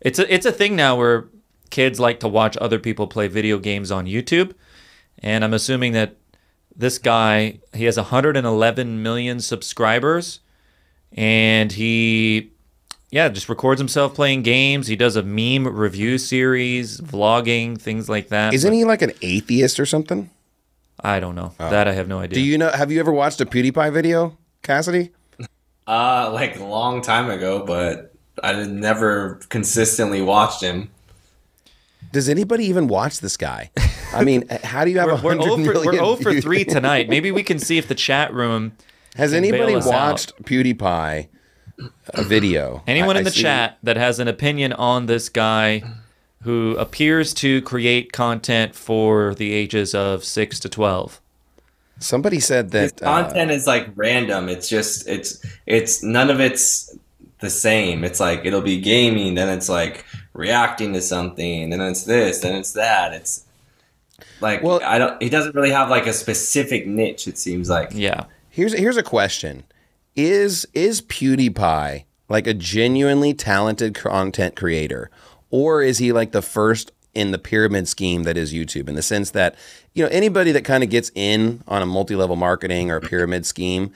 B: It's a it's a thing now where kids like to watch other people play video games on YouTube. And I'm assuming that this guy, he has 111 million subscribers and he yeah, just records himself playing games. He does a meme review series, vlogging, things like that.
A: Isn't he like an atheist or something?
B: I don't know. Oh. That I have no idea.
A: Do you know? Have you ever watched a PewDiePie video, Cassady?
C: Uh, like a long time ago, but I never consistently watched him.
A: Does anybody even watch this guy? I mean, how do you have a
B: we're, we're,
A: hundred
B: 0 for, we're 0 for 3 tonight. Maybe we can see if the chat room
A: Has
B: can
A: anybody
B: bail us
A: watched PewDiePie a video?
B: Anyone
A: I-
B: in the chat that has an opinion on this guy who appears to create content for the ages of 6 to 12?
A: Somebody said
C: His
A: that. uh,
C: content is like random. It's just it's it's none of it's the same. It's like it'll be gaming, then it's like reacting to something, then it's this, then it's that. It's like
A: Well-
C: I don't. He doesn't really have like a specific niche. It seems like.
B: Yeah.
A: Here's here's a question: Is is PewDiePie like a genuinely talented content creator, or is he like the first in the pyramid scheme that is YouTube? In the sense that you know anybody that kind of gets in on a multi-level marketing or a pyramid scheme,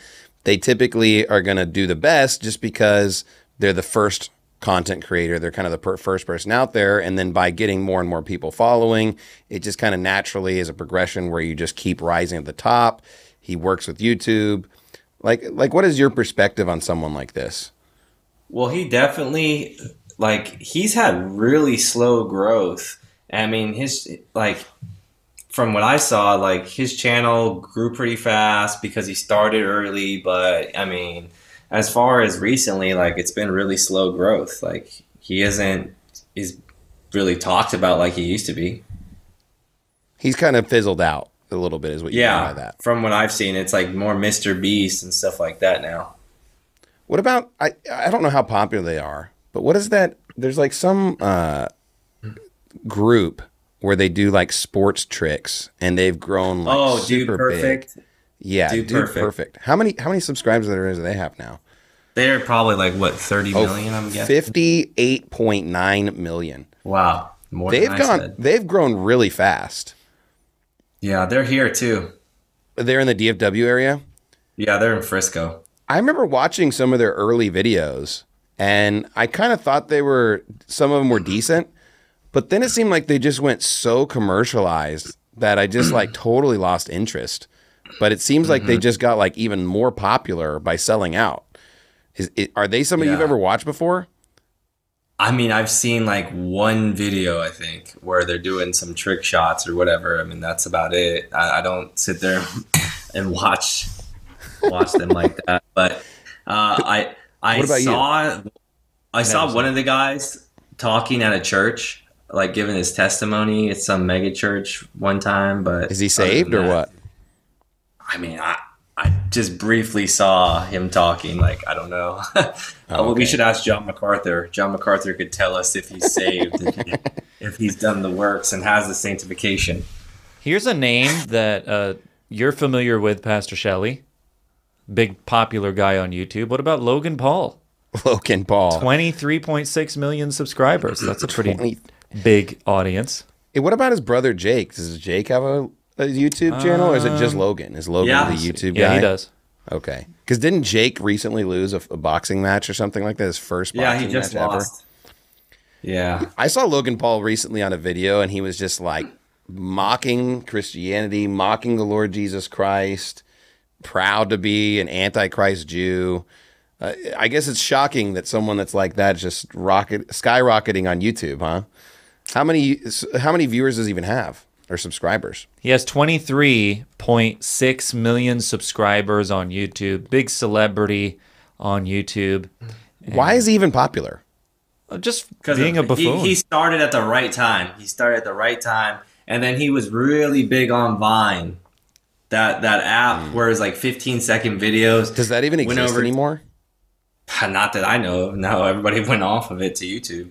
A: they typically are going to do the best just because they're the first content creator. They're kind of the per- first person out there, and then by getting more and more people following, it just kind of naturally is a progression where you just keep rising at the top. He works with YouTube. Like, like, what is your perspective on someone like this?
C: Well, he definitely like he's had really slow growth. I mean, his like from what I saw, like his channel grew pretty fast because he started early, but I mean, as far as recently, like it's been really slow growth. Like he isn't is really talked about like he used to be.
A: He's kind of fizzled out a little bit, is what you mean by
C: Yeah,
A: that.
C: from what I've seen, it's like more Mr. Beast and stuff like that now.
A: What about I? I don't know how popular they are, but what is that? There's like some uh, group where they do like sports tricks, and they've grown like
C: oh, dude,
A: super
C: perfect.
A: big. Yeah,
C: Dude
A: dude,
C: Perfect.
A: perfect. How many how many subscribers there do they have now?
C: They're probably like what thirty
A: Oh,
C: million. I'm guessing.
A: Fifty-eight point nine million.
C: Wow, more
A: They've gone.
C: said.
A: They've grown really fast.
C: Yeah, they're here too.
A: They're in the DFW area.
C: Yeah, they're in Frisco.
A: I remember watching some of their early videos, and I kind of thought they were some of them were decent, but then it seemed like they just went so commercialized that I just like totally lost interest. But it seems like they
C: Mm-hmm.
A: just got like even more popular by selling out. Is it, are they somebody you've ever watched before?
C: I mean, I've seen like one video, I think, where they're doing some trick shots or whatever. I mean, that's about it. I, I don't sit there and watch watch them like that. But uh, I I
A: about you?
C: saw I saw one of the guys talking at a church, like giving his testimony at some mega church one time. But
A: Is he saved
C: than
A: or what?
C: I mean, I I just briefly saw him talking. Like I don't know. Well,
A: okay.
C: we should ask John MacArthur. John MacArthur could tell us if he's saved, if, he, if he's done the works and has the sanctification.
B: Here's a name that uh, you're familiar with, Pastor Shelley. Big popular guy on YouTube. What about Logan Paul?
A: Logan Paul.
B: 23.6 million subscribers. That's a pretty
A: 20
B: big audience.
A: Hey, what about his brother Jake? Does Jake have a, a YouTube channel, or is it just Logan? Is Logan
C: yeah.
A: the YouTube
B: Um, Yeah,
A: guy?
B: he does.
A: Okay, because didn't Jake recently lose a, a boxing match or something like that? His first
C: Yeah, he just
A: match ever.
C: lost. Yeah,
A: I saw Logan Paul recently on a video, and he was just like mocking Christianity, mocking the Lord Jesus Christ, proud to be an Antichrist Jew. Uh, I guess it's shocking that someone that's like that is just rocket skyrocketing on YouTube, huh? How many how many viewers does he even have or subscribers?
B: He has 23.6 million subscribers on YouTube. Big celebrity on YouTube.
A: Why is he even popular?
B: Uh, Just
C: because
B: being a
C: he,
B: buffoon.
C: he started at the right time. He started at the right time, and then he was really big on Vine. That that app where it's like 15 second videos.
A: Does that even
C: Went
A: exist
C: over-
A: anymore?
C: Not that I know of. No, everybody went off of it to YouTube.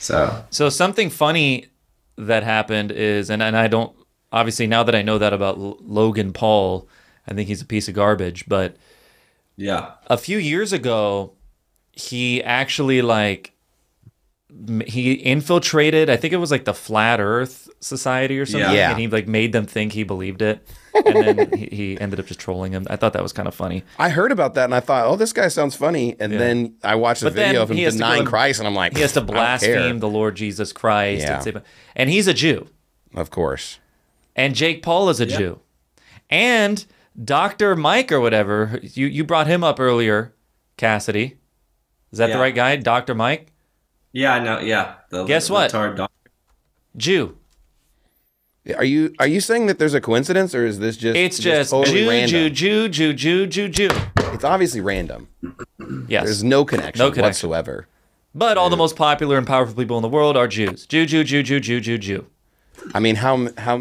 C: So
B: So something funny that happened is, and, and I don't obviously now that I know that about L- Logan Paul, I think he's a piece of garbage. But
C: yeah,
B: a few years ago, he actually like he infiltrated. I think it was like the Flat Earth Society or something,
A: Yeah.
B: and he like made them think he believed it, and then he, he ended up just trolling him. I thought that was kind of funny.
A: I heard about that and I thought, oh, this guy sounds funny. And then I watched a
B: But then
A: video of him
B: he has to go
A: denying
B: and-
A: Christ, and I'm like,
B: He has to
A: I don't
B: blaspheme the Lord Jesus Christ,
A: Yeah.
B: and, say, and he's a Jew.
A: Of course.
B: and Jake Paul is a Jew, and Doctor Mike or whatever you you brought him up earlier, Cassady. Is that the right guy, Doctor Mike?
C: Yeah, I know. Yeah. The,
B: Guess
C: the
B: what?
C: retard doc-
B: Jew.
A: Are you are you saying that there's a coincidence, or is this just
B: It's just
A: totally
B: Jew,
A: random?
B: Jew, Jew, Jew, Jew, Jew, Jew.
A: It's obviously random.
B: Yes,
A: There's no connection,
B: No connection.
A: whatsoever.
B: but all the most popular and powerful people in the world are Jews. Jew, Jew, Jew, Jew, Jew, Jew, Jew.
A: I mean, how how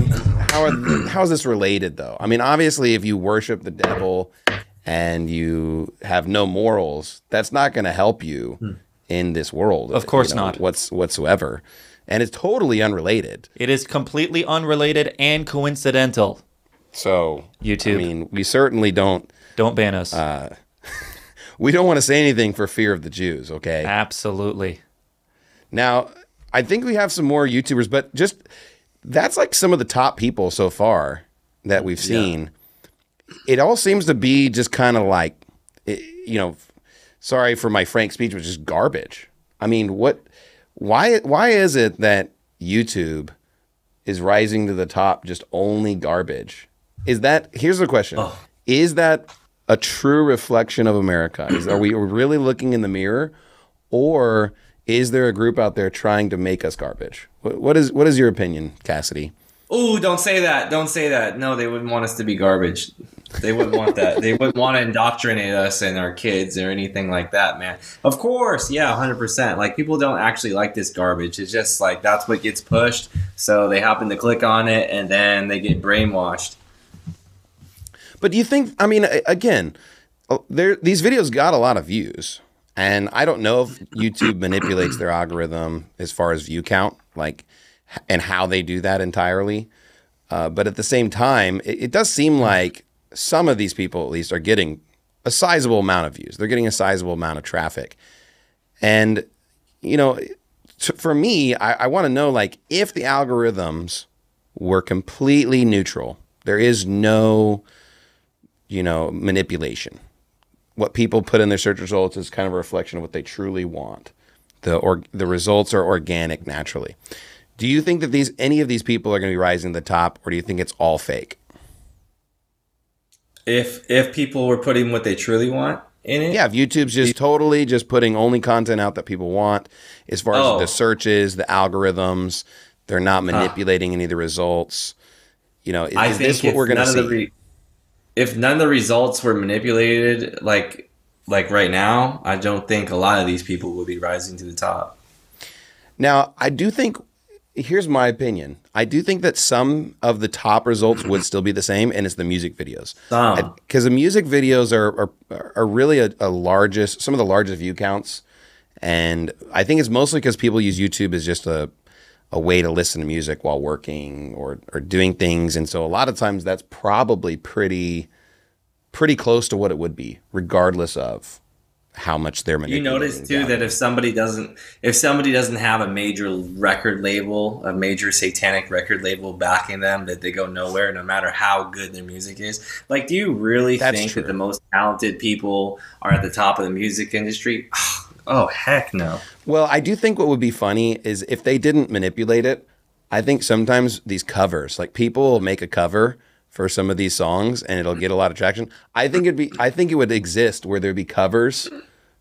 A: how are, how is this related though? I mean, obviously, if you worship the devil and you have no morals, that's not going to help you hmm. In this world.
B: Of course
A: you know,
B: not.
A: What's whatsoever, and it's totally unrelated.
B: It is completely unrelated and coincidental.
A: So
B: YouTube.
A: I mean, we certainly don't
B: Don't ban us.
A: Uh, we don't want to say anything for fear of the Jews. Okay.
B: Absolutely.
A: Now, I think we have some more YouTubers, but just that's like some of the top people so far that we've seen. It all seems to be just kind of like, you know, sorry for my frank speech, but just garbage. I mean, what? Why? Why is it that YouTube is rising to the top just only garbage? Is that? Here's the question: oh. Is that a true reflection of America? Is are we really looking in the mirror, or is there a group out there trying to make us garbage? What, what is what is your opinion, Cassady?
C: Ooh, don't say that. Don't say that. No, they wouldn't want us to be garbage. They wouldn't want that. They wouldn't want to indoctrinate us and our kids or anything like that, man. Of course, yeah, 100%. Like, people don't actually like this garbage. It's just like that's what gets pushed. So they happen to click on it and then they get brainwashed.
A: But do you think? I mean, again, uh, there these videos got a lot of views, and I don't know if YouTube manipulates their algorithm as far as view count, like, and how they do that entirely. Uh, but at the same time, it, it does seem like some of these people, at least, are getting a sizable amount of views. They're getting a sizable amount of traffic, and you know, t- for me, I, I want to know like if the algorithms were completely neutral, there is no you know, manipulation. what people put in their search results is kind of a reflection of what they truly want. The or the results are organic naturally. Do you think that these any of these people are going to be rising to the top, or do you think it's all fake?
C: If if people were putting what they truly want in it,
A: Yeah, if YouTube's just totally just putting only content out that people want, as far as
C: Oh.
A: the searches, the algorithms, they're not manipulating any of the results. You know, is, is this what we're going to
C: none
A: see?
C: of the re- if none of the results were manipulated, like like right now, I don't think a lot of these people would be rising to the top.
A: Now, I do think here's my opinion. I do think that some of the top results would still be the same, and it's the music videos.
C: Ah.
A: Because the music videos are are, are really a, a largest, some of the largest view counts, and I think it's mostly because people use YouTube as just a a way to listen to music while working or or doing things, and so a lot of times that's probably pretty pretty close to what it would be, regardless of how much they're manipulating.
C: You notice too that if somebody doesn't if somebody doesn't have a major record label, a major satanic record label backing them, that they go nowhere no matter how good their music is. Like, do you really
A: That's
C: think
A: true.
C: that the most talented people are at the top of the music industry? Oh heck no.
A: Well, I do think what would be funny is if they didn't manipulate it. I think sometimes these covers, like people will make a cover for some of these songs and it'll get a lot of traction. I think it'd be I think it would exist where there'd be covers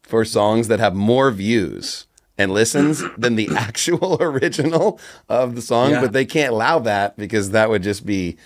A: for songs that have more views and listens than the actual original of the song,
C: Yeah.
A: but they can't allow that because that would just be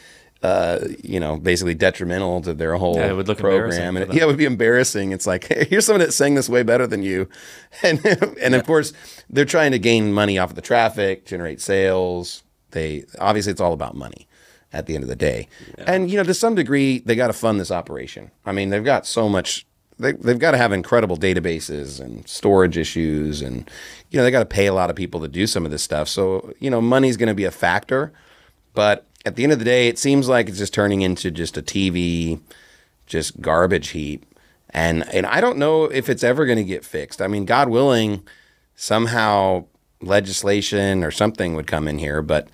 A: uh, you know, basically detrimental to their whole
B: Yeah, it would look
A: program. And it, yeah, it would be embarrassing. It's like, hey, here's someone that sang this way better than you. And and of course, they're trying to gain money off of the traffic, generate sales. They obviously it's all about money at the end of the day. And you know, to some degree, they got to fund this operation. I mean, they've got so much they, they've got to have incredible databases and storage issues and you know they got to pay a lot of people to do some of this stuff. So you know money's going to be a factor. But at the end of the day it seems like it's just turning into just a tv just garbage heap. And and i don't know if it's ever going to get fixed. I mean god willing somehow legislation or something would come in here but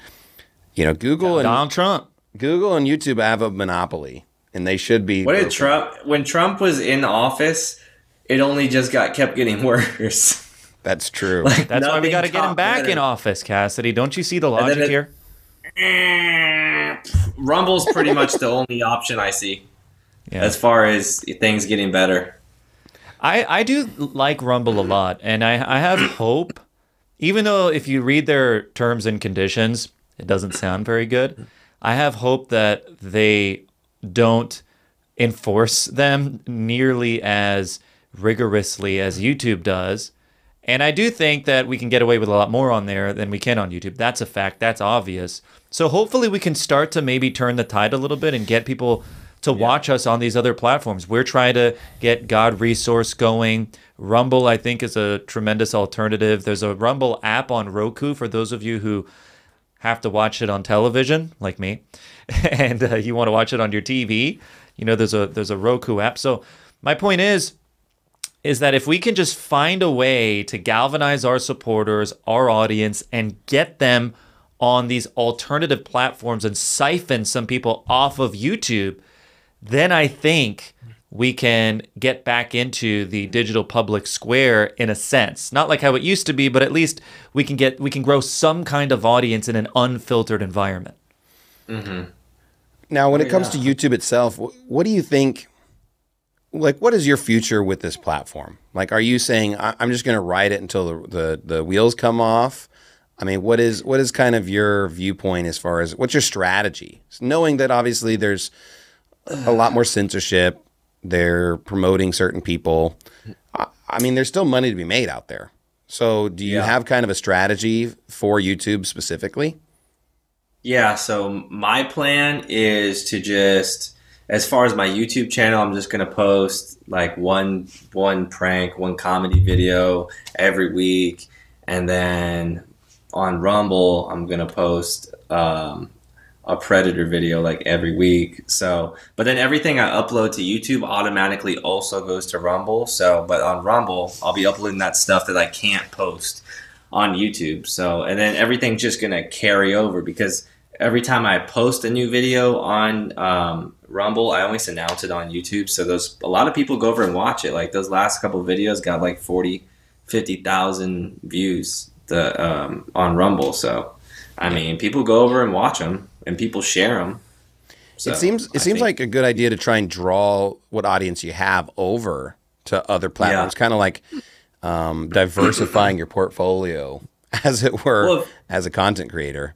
A: you know google and
B: Donald Trump.
A: google and youtube have a monopoly and they should be
C: What did. Trump when Trump was in office, it only just got kept getting worse.
A: that's true
B: That's why we got to get him back
C: better.
B: in office, Cassady. Don't you see the logic
C: it-
B: here?
C: Rumble's pretty much the only option I see
B: Yeah.
C: as far as things getting better.
B: I, I do like Rumble a lot, and I, I have hope, even though if you read their terms and conditions, it doesn't sound very good. I have hope that they don't enforce them nearly as rigorously as YouTube does. And I do think that we can get away with a lot more on there than we can on YouTube. That's a fact. That's obvious. So hopefully we can start to maybe turn the tide a little bit and get people to watch us on these other platforms. We're trying to get God Resource going. Rumble, I think, is a tremendous alternative. There's a Rumble app on Roku for those of you who have to watch it on television, like me, and uh, you want to watch it on your TV. You know, there's a there's a Roku app. So my point is, is that if we can just find a way to galvanize our supporters, our audience, and get them on these alternative platforms and siphon some people off of YouTube, then I think we can get back into the digital public square in a sense. Not like how it used to be, but at least we can get we can grow some kind of audience in an unfiltered environment. Mm-hmm.
A: Now, when it oh, comes to YouTube itself, what do you think? Like, what is your future with this platform? Like, are you saying I- I'm just going to ride it until the, the the wheels come off? I mean, what is what is kind of your viewpoint as far as what's your strategy? Knowing that obviously there's a lot more censorship, they're promoting certain people. I, I mean, there's still money to be made out there. So, do you
C: Yeah.
A: have kind of a strategy for YouTube specifically?
C: Yeah, so my plan is to just as far as my YouTube channel, I'm just gonna post like one one prank, one comedy video every week, and then on Rumble, I'm gonna post um, a Predator video like every week. So, but then everything I upload to YouTube automatically also goes to Rumble. So, but on Rumble, I'll be uploading that stuff that I can't post on YouTube. So, and then everything's just gonna carry over because every time I post a new video on um, Rumble, I always announce it on YouTube. So those a lot of people go over and watch it. Like those last couple videos got like 40, 50,000 views the um, on Rumble. So I mean, people go over and watch them, and people share them. So,
A: it seems it
C: I
A: seems
C: think-
A: like a good idea to try and draw what audience you have over to other platforms, kind of like um, diversifying your portfolio, as it were,
C: Well, if-
A: as a content creator.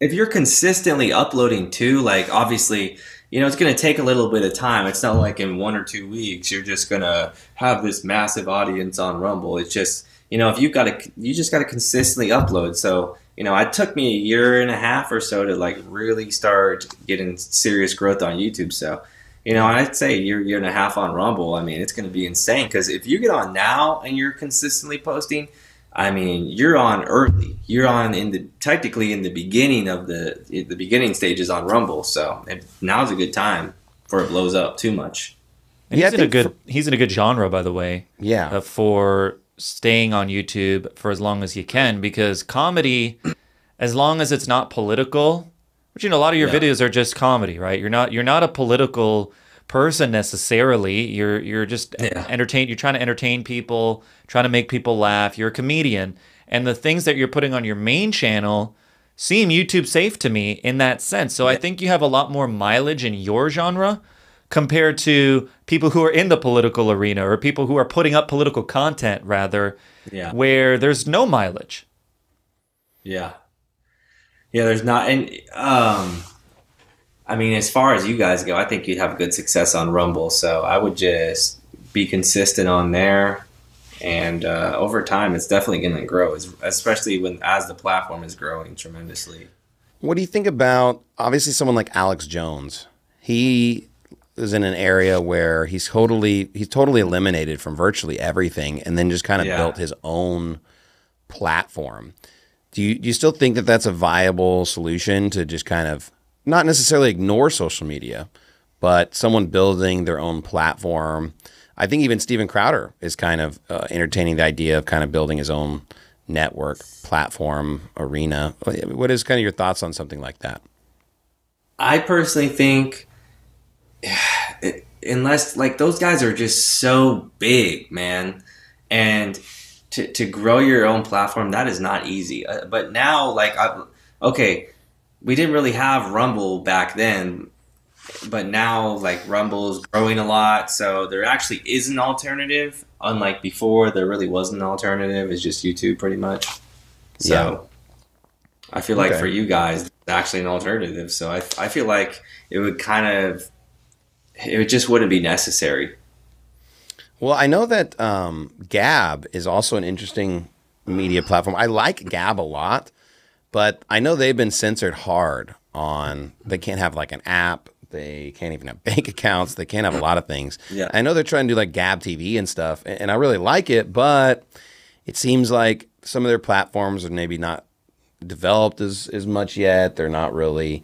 C: if you're consistently uploading too, like obviously, you know, it's going to take a little bit of time. It's not like in one or two weeks you're just going to have this massive audience on Rumble. It's just, you know, if you've got to, you just got to consistently upload. So, you know, it took me a year and a half or so to like really start getting serious growth on YouTube. So, you know, I'd say year, year and a half on Rumble. I mean, it's going to be insane because if you get on now and you're consistently posting, I mean, you're on early. You're on in the technically in the beginning of the the beginning stages on Rumble. So and now's a good time before it blows up too much.
B: And
A: Yeah,
B: he's in a
A: think
B: good he's in a good genre, by the way.
A: Yeah.
B: uh, for staying on YouTube for as long as you can because comedy, as long as it's not political, which you know a lot of your
C: Yeah.
B: videos are just comedy, right? You're not you're not a political person necessarily. You're you're just
C: Yeah.
B: entertain. You're trying to entertain people, trying to make people laugh. You're a comedian, and the things that you're putting on your main channel seem YouTube safe to me in that sense. So I think you have a lot more mileage in your genre compared to people who are in the political arena or people who are putting up political content rather
C: Yeah.
B: where there's no mileage.
C: Yeah. Yeah, there's not and um I mean as far as you guys go, I think you'd have good success on Rumble. So I would just be consistent on there and uh, over time it's definitely going to grow especially when as the platform is growing tremendously.
A: What do you think about obviously someone like Alex Jones? He is in an area where he's totally he's totally eliminated from virtually everything, and then just kind of
C: Yeah.
A: built his own platform. Do you do you still think that that's a viable solution to just kind of not necessarily ignore social media, but someone building their own platform? I think even Steven Crowder is kind of uh, entertaining the idea of kind of building his own network, platform, arena. What is kind of your thoughts on something like that?
C: I personally think unless like those guys are just so big, man, and to, to grow your own platform that is not easy. Uh, but now, like, I, okay, we didn't really have Rumble back then, but now like Rumble is growing a lot, so there actually is an alternative. Unlike before, there really wasn't an alternative. It's just YouTube, pretty much. So. I feel like for you guys, it's actually an alternative. So I, I feel like it would kind of, it just wouldn't be necessary.
A: Well, I know that um, Gab is also an interesting media platform. I like Gab a lot, but I know they've been censored hard on. They can't have like an app. They can't even have bank accounts. They can't have a lot of things.
C: Yeah.
A: I know they're trying to do like Gab TV and stuff, and and I really like it, but it seems like some of their platforms are maybe not developed as, as much yet. They're not really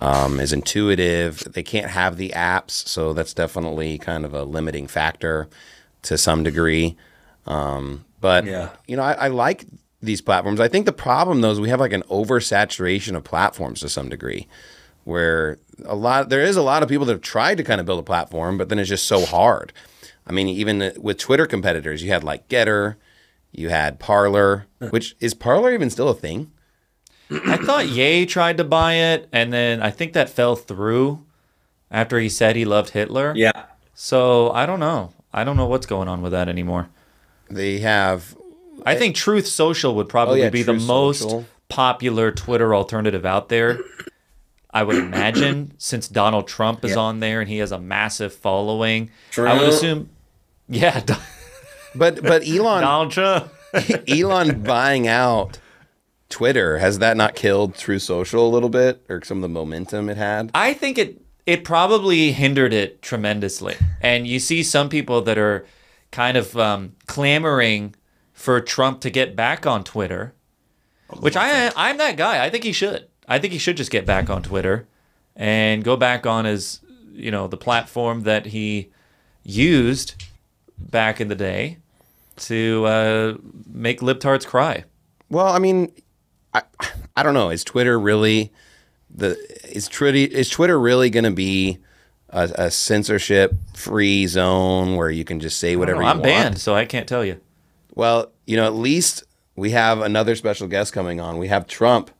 A: um, as intuitive. They can't have the apps, so that's definitely kind of a limiting factor to some degree. Um, but
C: Yeah.
A: you know, I, I like these platforms. I think the problem though is we have like an oversaturation of platforms to some degree, where a lot there is a lot of people that have tried to kind of build a platform, but then it's just so hard. I mean, even with Twitter competitors, you had like Gettr, you had Parler, which is Parler even still a thing?
B: I thought Ye tried to buy it, and then I think that fell through after he said he loved Hitler.
C: Yeah.
B: So I don't know. I don't know what's going on with that anymore.
A: They have
B: I think Truth Social would probably
A: Oh, yeah,
B: be the most
A: Social.
B: popular Twitter alternative out there. I would imagine since Donald Trump is
C: Yeah.
B: on there and he has a massive following. True.
C: I
B: would assume, yeah,
A: but but Elon
B: Donald Trump.
A: Elon buying out Twitter has that not killed Truth Social a little bit or some of the momentum it had?
B: I think it it probably hindered it tremendously. And you see some people that are kind of um, clamoring for Trump to get back on Twitter, which I I'm that guy. I think he should. I think he should just get back on Twitter and go back on his you know the platform that he used back in the day to uh, make libtards cry.
A: Well, I mean, I I don't know. Is Twitter really the is Twitter is Twitter really going to be a, a censorship free zone where you can just say whatever you want?
B: I'm
A: want?
B: banned, so I can't tell you.
A: Well, you know, at least we have another special guest coming on. We have Trump,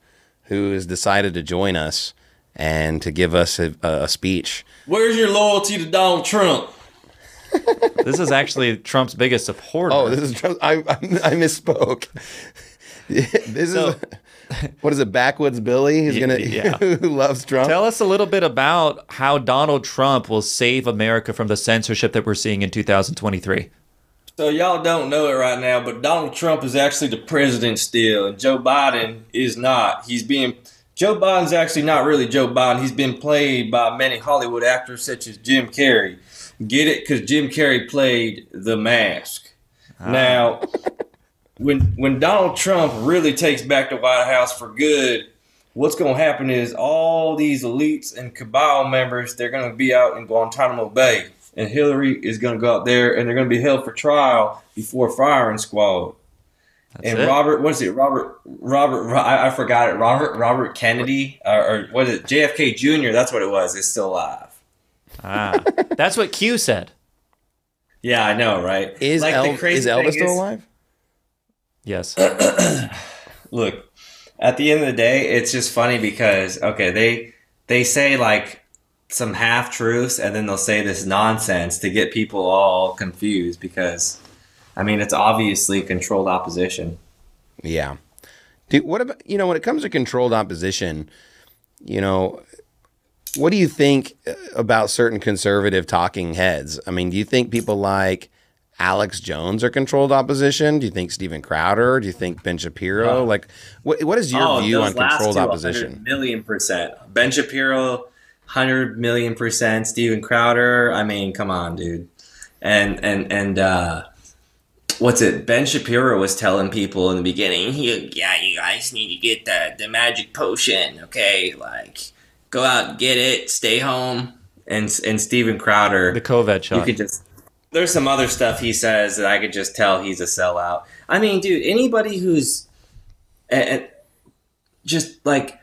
A: who has decided to join us and to give us a, a speech.
C: Where's your loyalty to Donald Trump?
B: This is actually Trump's biggest supporter.
A: Oh, this is Trump. I, I, I misspoke. this
B: So-
A: is what is it? Backwoods Billy, who's
B: Y-
A: gonna
B: yeah.
A: who loves Trump.
B: Tell us a little bit about how Donald Trump will save America from the censorship that we're seeing in 2023.
C: So y'all don't know it right now, but Donald Trump is actually the president still, and Joe Biden is not. He's being Joe Biden's actually not really Joe Biden. He's been played by many Hollywood actors such as Jim Carrey. Get it? Because Jim Carrey played The Mask. Ah. Now, when when Donald Trump really takes back the White House for good, what's going to happen is all these elites and cabal members they're going to be out in Guantanamo Bay, and Hillary is going to go out there, and they're going to be held for trial before firing squad.
B: That's
C: and
B: it.
C: Robert, what is it? Robert, Robert, I, I forgot it. Robert, Robert Kennedy, or, or what is it? JFK Jr. That's what it was. Is still alive.
B: Ah, that's what Q said.
C: Yeah, I know, right?
A: is
C: Like, the
A: El-
C: crazy
A: is Elvis still
C: is-
A: alive?
B: Yes.
C: look at the end of the day it's just funny because okay they they say like some half truths and then they'll say this nonsense to get people all confused because i mean it's obviously controlled opposition
A: Yeah. Dude, what about you know when it comes to controlled opposition, you know, what do you think uh, about certain conservative talking heads? I mean, do you think people like Alex Jones are controlled opposition? Do you think Steven Crowder? Do you think Ben Shapiro?
C: Oh.
A: like, what what is your
C: Oh,
A: view on controlled
C: two,
A: opposition?
C: million percent ben shapiro 100 million percent steven crowder i mean come on dude and and and uh what's it ben shapiro was telling people in the beginning he, yeah you guys need to get the the magic potion okay like go out and get it stay home and and steven crowder
B: The COVID
C: you
B: shot.
C: could just there's some other stuff he says that I could just tell he's a sellout. I mean, dude, anybody who's and just like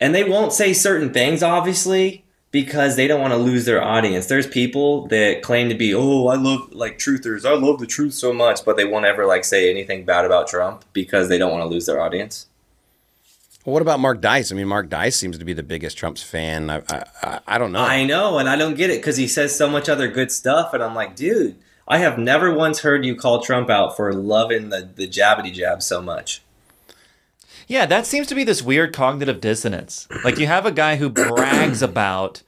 C: and they won't say certain things obviously because they don't want to lose their audience. There's people that claim to be, "Oh, I love like truthers. I love the truth so much," but they won't ever like say anything bad about Trump because they don't want to lose their audience.
A: Well, what about Mark Dice? I mean, Mark Dice seems to be the biggest Trump's fan. I I, I, I don't know.
C: I know, and I don't get it because he says so much other good stuff, and I'm like, dude, I have never once heard you call Trump out for loving the the jabbity jab so much.
B: Yeah, that seems to be this weird cognitive dissonance. Like you have a guy who brags about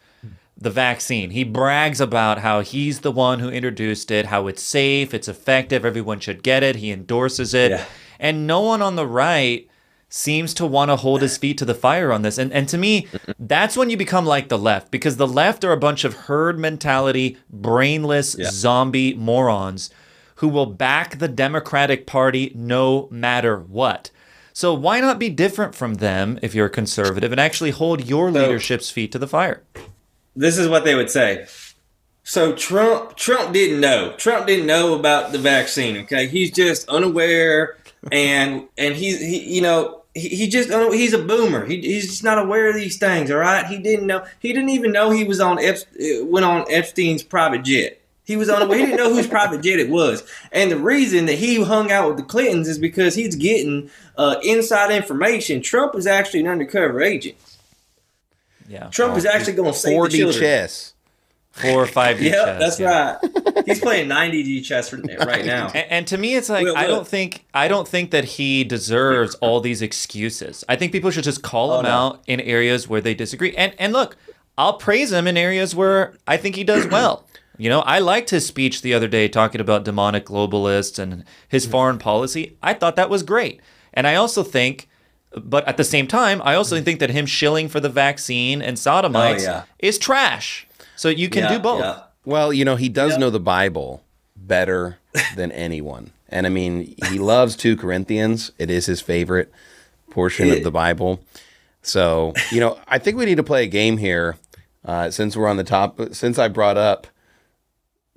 B: the vaccine. He brags about how he's the one who introduced it, how it's safe, it's effective, everyone should get it. He endorses it.
C: Yeah.
B: And no one on the right seems to want to hold his feet to the fire on this. And and to me, that's when you become like the left because the left are a bunch of herd mentality, brainless
C: Yeah.
B: zombie morons who will back the Democratic Party no matter what. So why not be different from them if you're a conservative and actually hold your leadership's feet to the fire?
C: This is what they would say. So Trump Trump didn't know. Trump didn't know about the vaccine. Okay, he's just unaware, and and he's he you know he, he just he's a boomer. He, he's just not aware of these things. All right, he didn't know. He didn't even know he was on Ep- uh, went on Epstein's private jet. He was on. He didn't know whose private jet it was, and the reason that he hung out with the Clintons is because he's getting uh, inside information. Trump is actually an undercover agent.
B: Yeah.
C: Trump is actually going to save the
A: 4D
C: children.
A: chess.
B: Four or five D
C: Yep,
B: chess,
C: that's
B: yeah.
C: right. He's playing 90D chess right now.
B: And, and to me, it's like
C: Look,
B: I don't think I don't think that he deserves all these excuses. I think people should just call
C: Oh,
B: him
C: no.
B: out in areas where they disagree. And and look, I'll praise him in areas where I think he does well. You know, I liked his speech the other day talking about demonic globalists and his mm-hmm. foreign policy. I thought that was great. And I also think, but at the same time, I also mm-hmm. think that him shilling for the vaccine and sodomites
C: Oh, yeah.
B: is trash. So you can
C: Yeah,
B: do both.
C: yeah.
A: Well, you know, he does
C: Yep.
A: know the Bible better than anyone. And I mean, he loves 2 Corinthians. It is his favorite portion of the Bible. So, you know, I think we need to play a game here uh, since we're on the top, since I brought up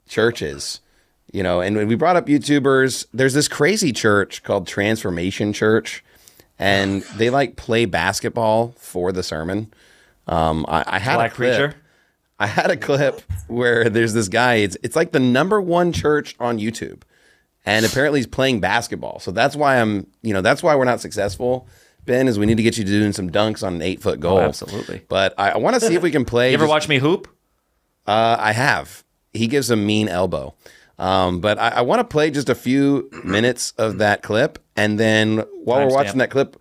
A: churches, you know, and when we brought up YouTubers, there's this crazy church called Transformation Church, and they like play basketball for the sermon. Um, I, I had
B: Black
A: a clip.
B: preacher.
A: I had a clip where there's this guy. It's it's like the number one church on YouTube, and apparently he's playing basketball. So that's why I'm, you know, that's why we're not successful. Ben is we need to get you doing some dunks on an eight foot goal.
B: Oh, absolutely.
A: But I, I want to see if we can play.
B: You ever
A: just-
B: watch me hoop?
A: Uh, I have. He gives a mean elbow. Um, but I, I want to play just a few minutes of that clip, and then while we're
B: Timestamp.
A: watching that clip,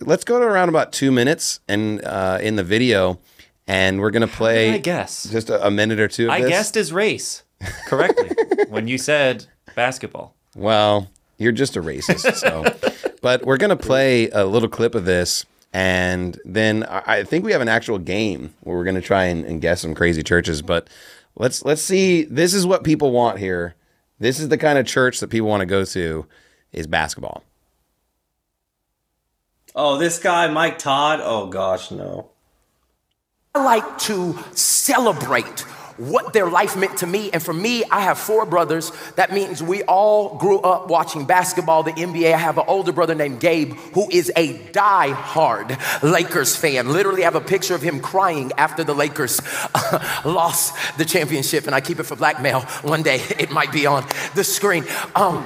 A: let's go to around about two minutes and uh, in the video, and we're gonna play.
B: I guess.
A: just a, a minute or two. Of
B: I
A: this.
B: guessed his race correctly when you said basketball.
A: Well, you're just a racist. So, but we're gonna play a little clip of this, and then I, I think we have an actual game where we're gonna try and, and guess some crazy churches. But let's let's see. This is what people want here. This is the kind of church that people want to go to. Is basketball.
C: Oh, this guy, Mike Todd. Oh gosh, no.
D: I like to celebrate what their life meant to me. And for me, I have four brothers. That means we all grew up watching basketball, the NBA. I have an older brother named Gabe who is a die-hard Lakers fan. Literally I have a picture of him crying after the Lakers lost the championship. And I keep it for blackmail. One day it might be on the screen. Um,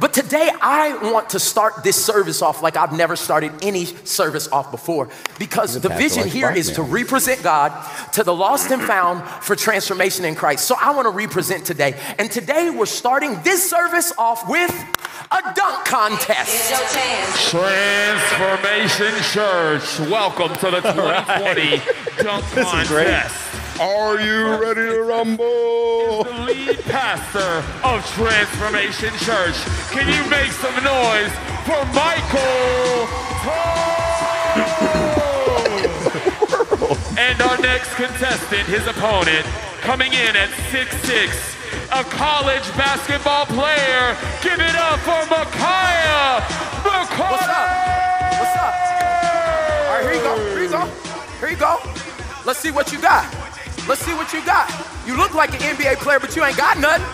D: but today I want to start this service off like I've never started any service off before because the vision
A: likes
D: here is to represent God to the lost and found for transformation in Christ. So I want to represent today. And today we're starting this service off with a dunk contest.
E: Transformation Church, welcome to the 2020 Dunk Contest.
A: Are you ready to rumble?
E: The lead pastor of Transformation Church. Can you make some noise for Michael Todd? and our next contestant, his opponent, coming in at 6'6", a college basketball player. Give it up for Micaiah McCarter.
D: What's up? What's up? All right, here you go. Here you go. Here you go. Let's see what you got. Let's see what you got. You look like an NBA player, but you ain't got nothing.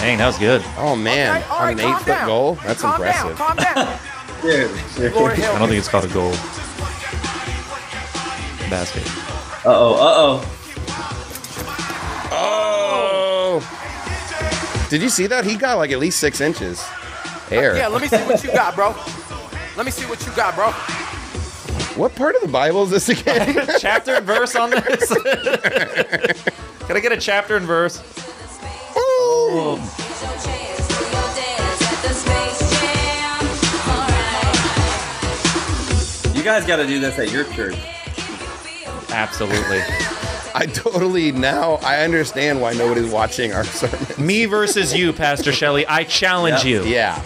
B: Dang, that was good.
A: Oh man,
D: Okay, all right,
A: an eight foot
D: down.
A: goal. That's
D: calm
A: impressive.
D: Down, calm down.
C: Dude.
D: Lord
B: I don't
D: me.
B: think it's called a goal. Basket.
C: Uh oh. Uh oh.
A: Oh. Did you see that? He got like at least six inches. Air.
D: Yeah, let me see what you got, bro. Let me see what you got, bro.
A: What part of the Bible is this again?
B: chapter and verse on this? Can I get a chapter and verse?
C: You guys got to do this at your church.
B: Absolutely.
A: I totally now I understand why nobody's watching our sermon.
B: Me versus you, Pastor Shelley. I challenge
C: Yeah.
B: you.
A: Yeah.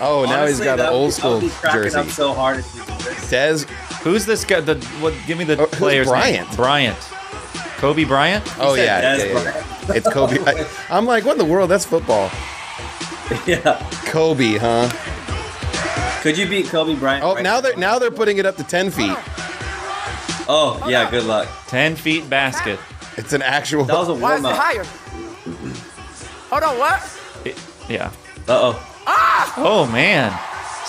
A: Oh, now he's
C: Honestly,
A: got an
C: that would-
A: old
C: I would
A: school
C: be cracking
A: jersey.
C: up so hard if you did this.
A: Dez.
B: Who's this guy? The what? Give me the
A: Oh, who's
B: player's
A: Bryant?
B: name. Bryant. Kobe Bryant.
A: Oh yeah, yeah, yeah, yeah. It's Kobe. I, I'm like, what in the world? That's football.
C: Yeah.
A: Kobe, huh?
C: Could you beat Kobe Bryant?
A: Oh,
C: right
A: now they're now they're putting it up to ten feet.
C: Oh, yeah. Good luck.
B: Ten feet basket.
A: It's an actual.
C: That was a
D: Why is
C: warm
D: it
C: up.
D: higher? Hold on, what?
B: It- yeah.
C: Uh oh. Ah!
B: Oh man.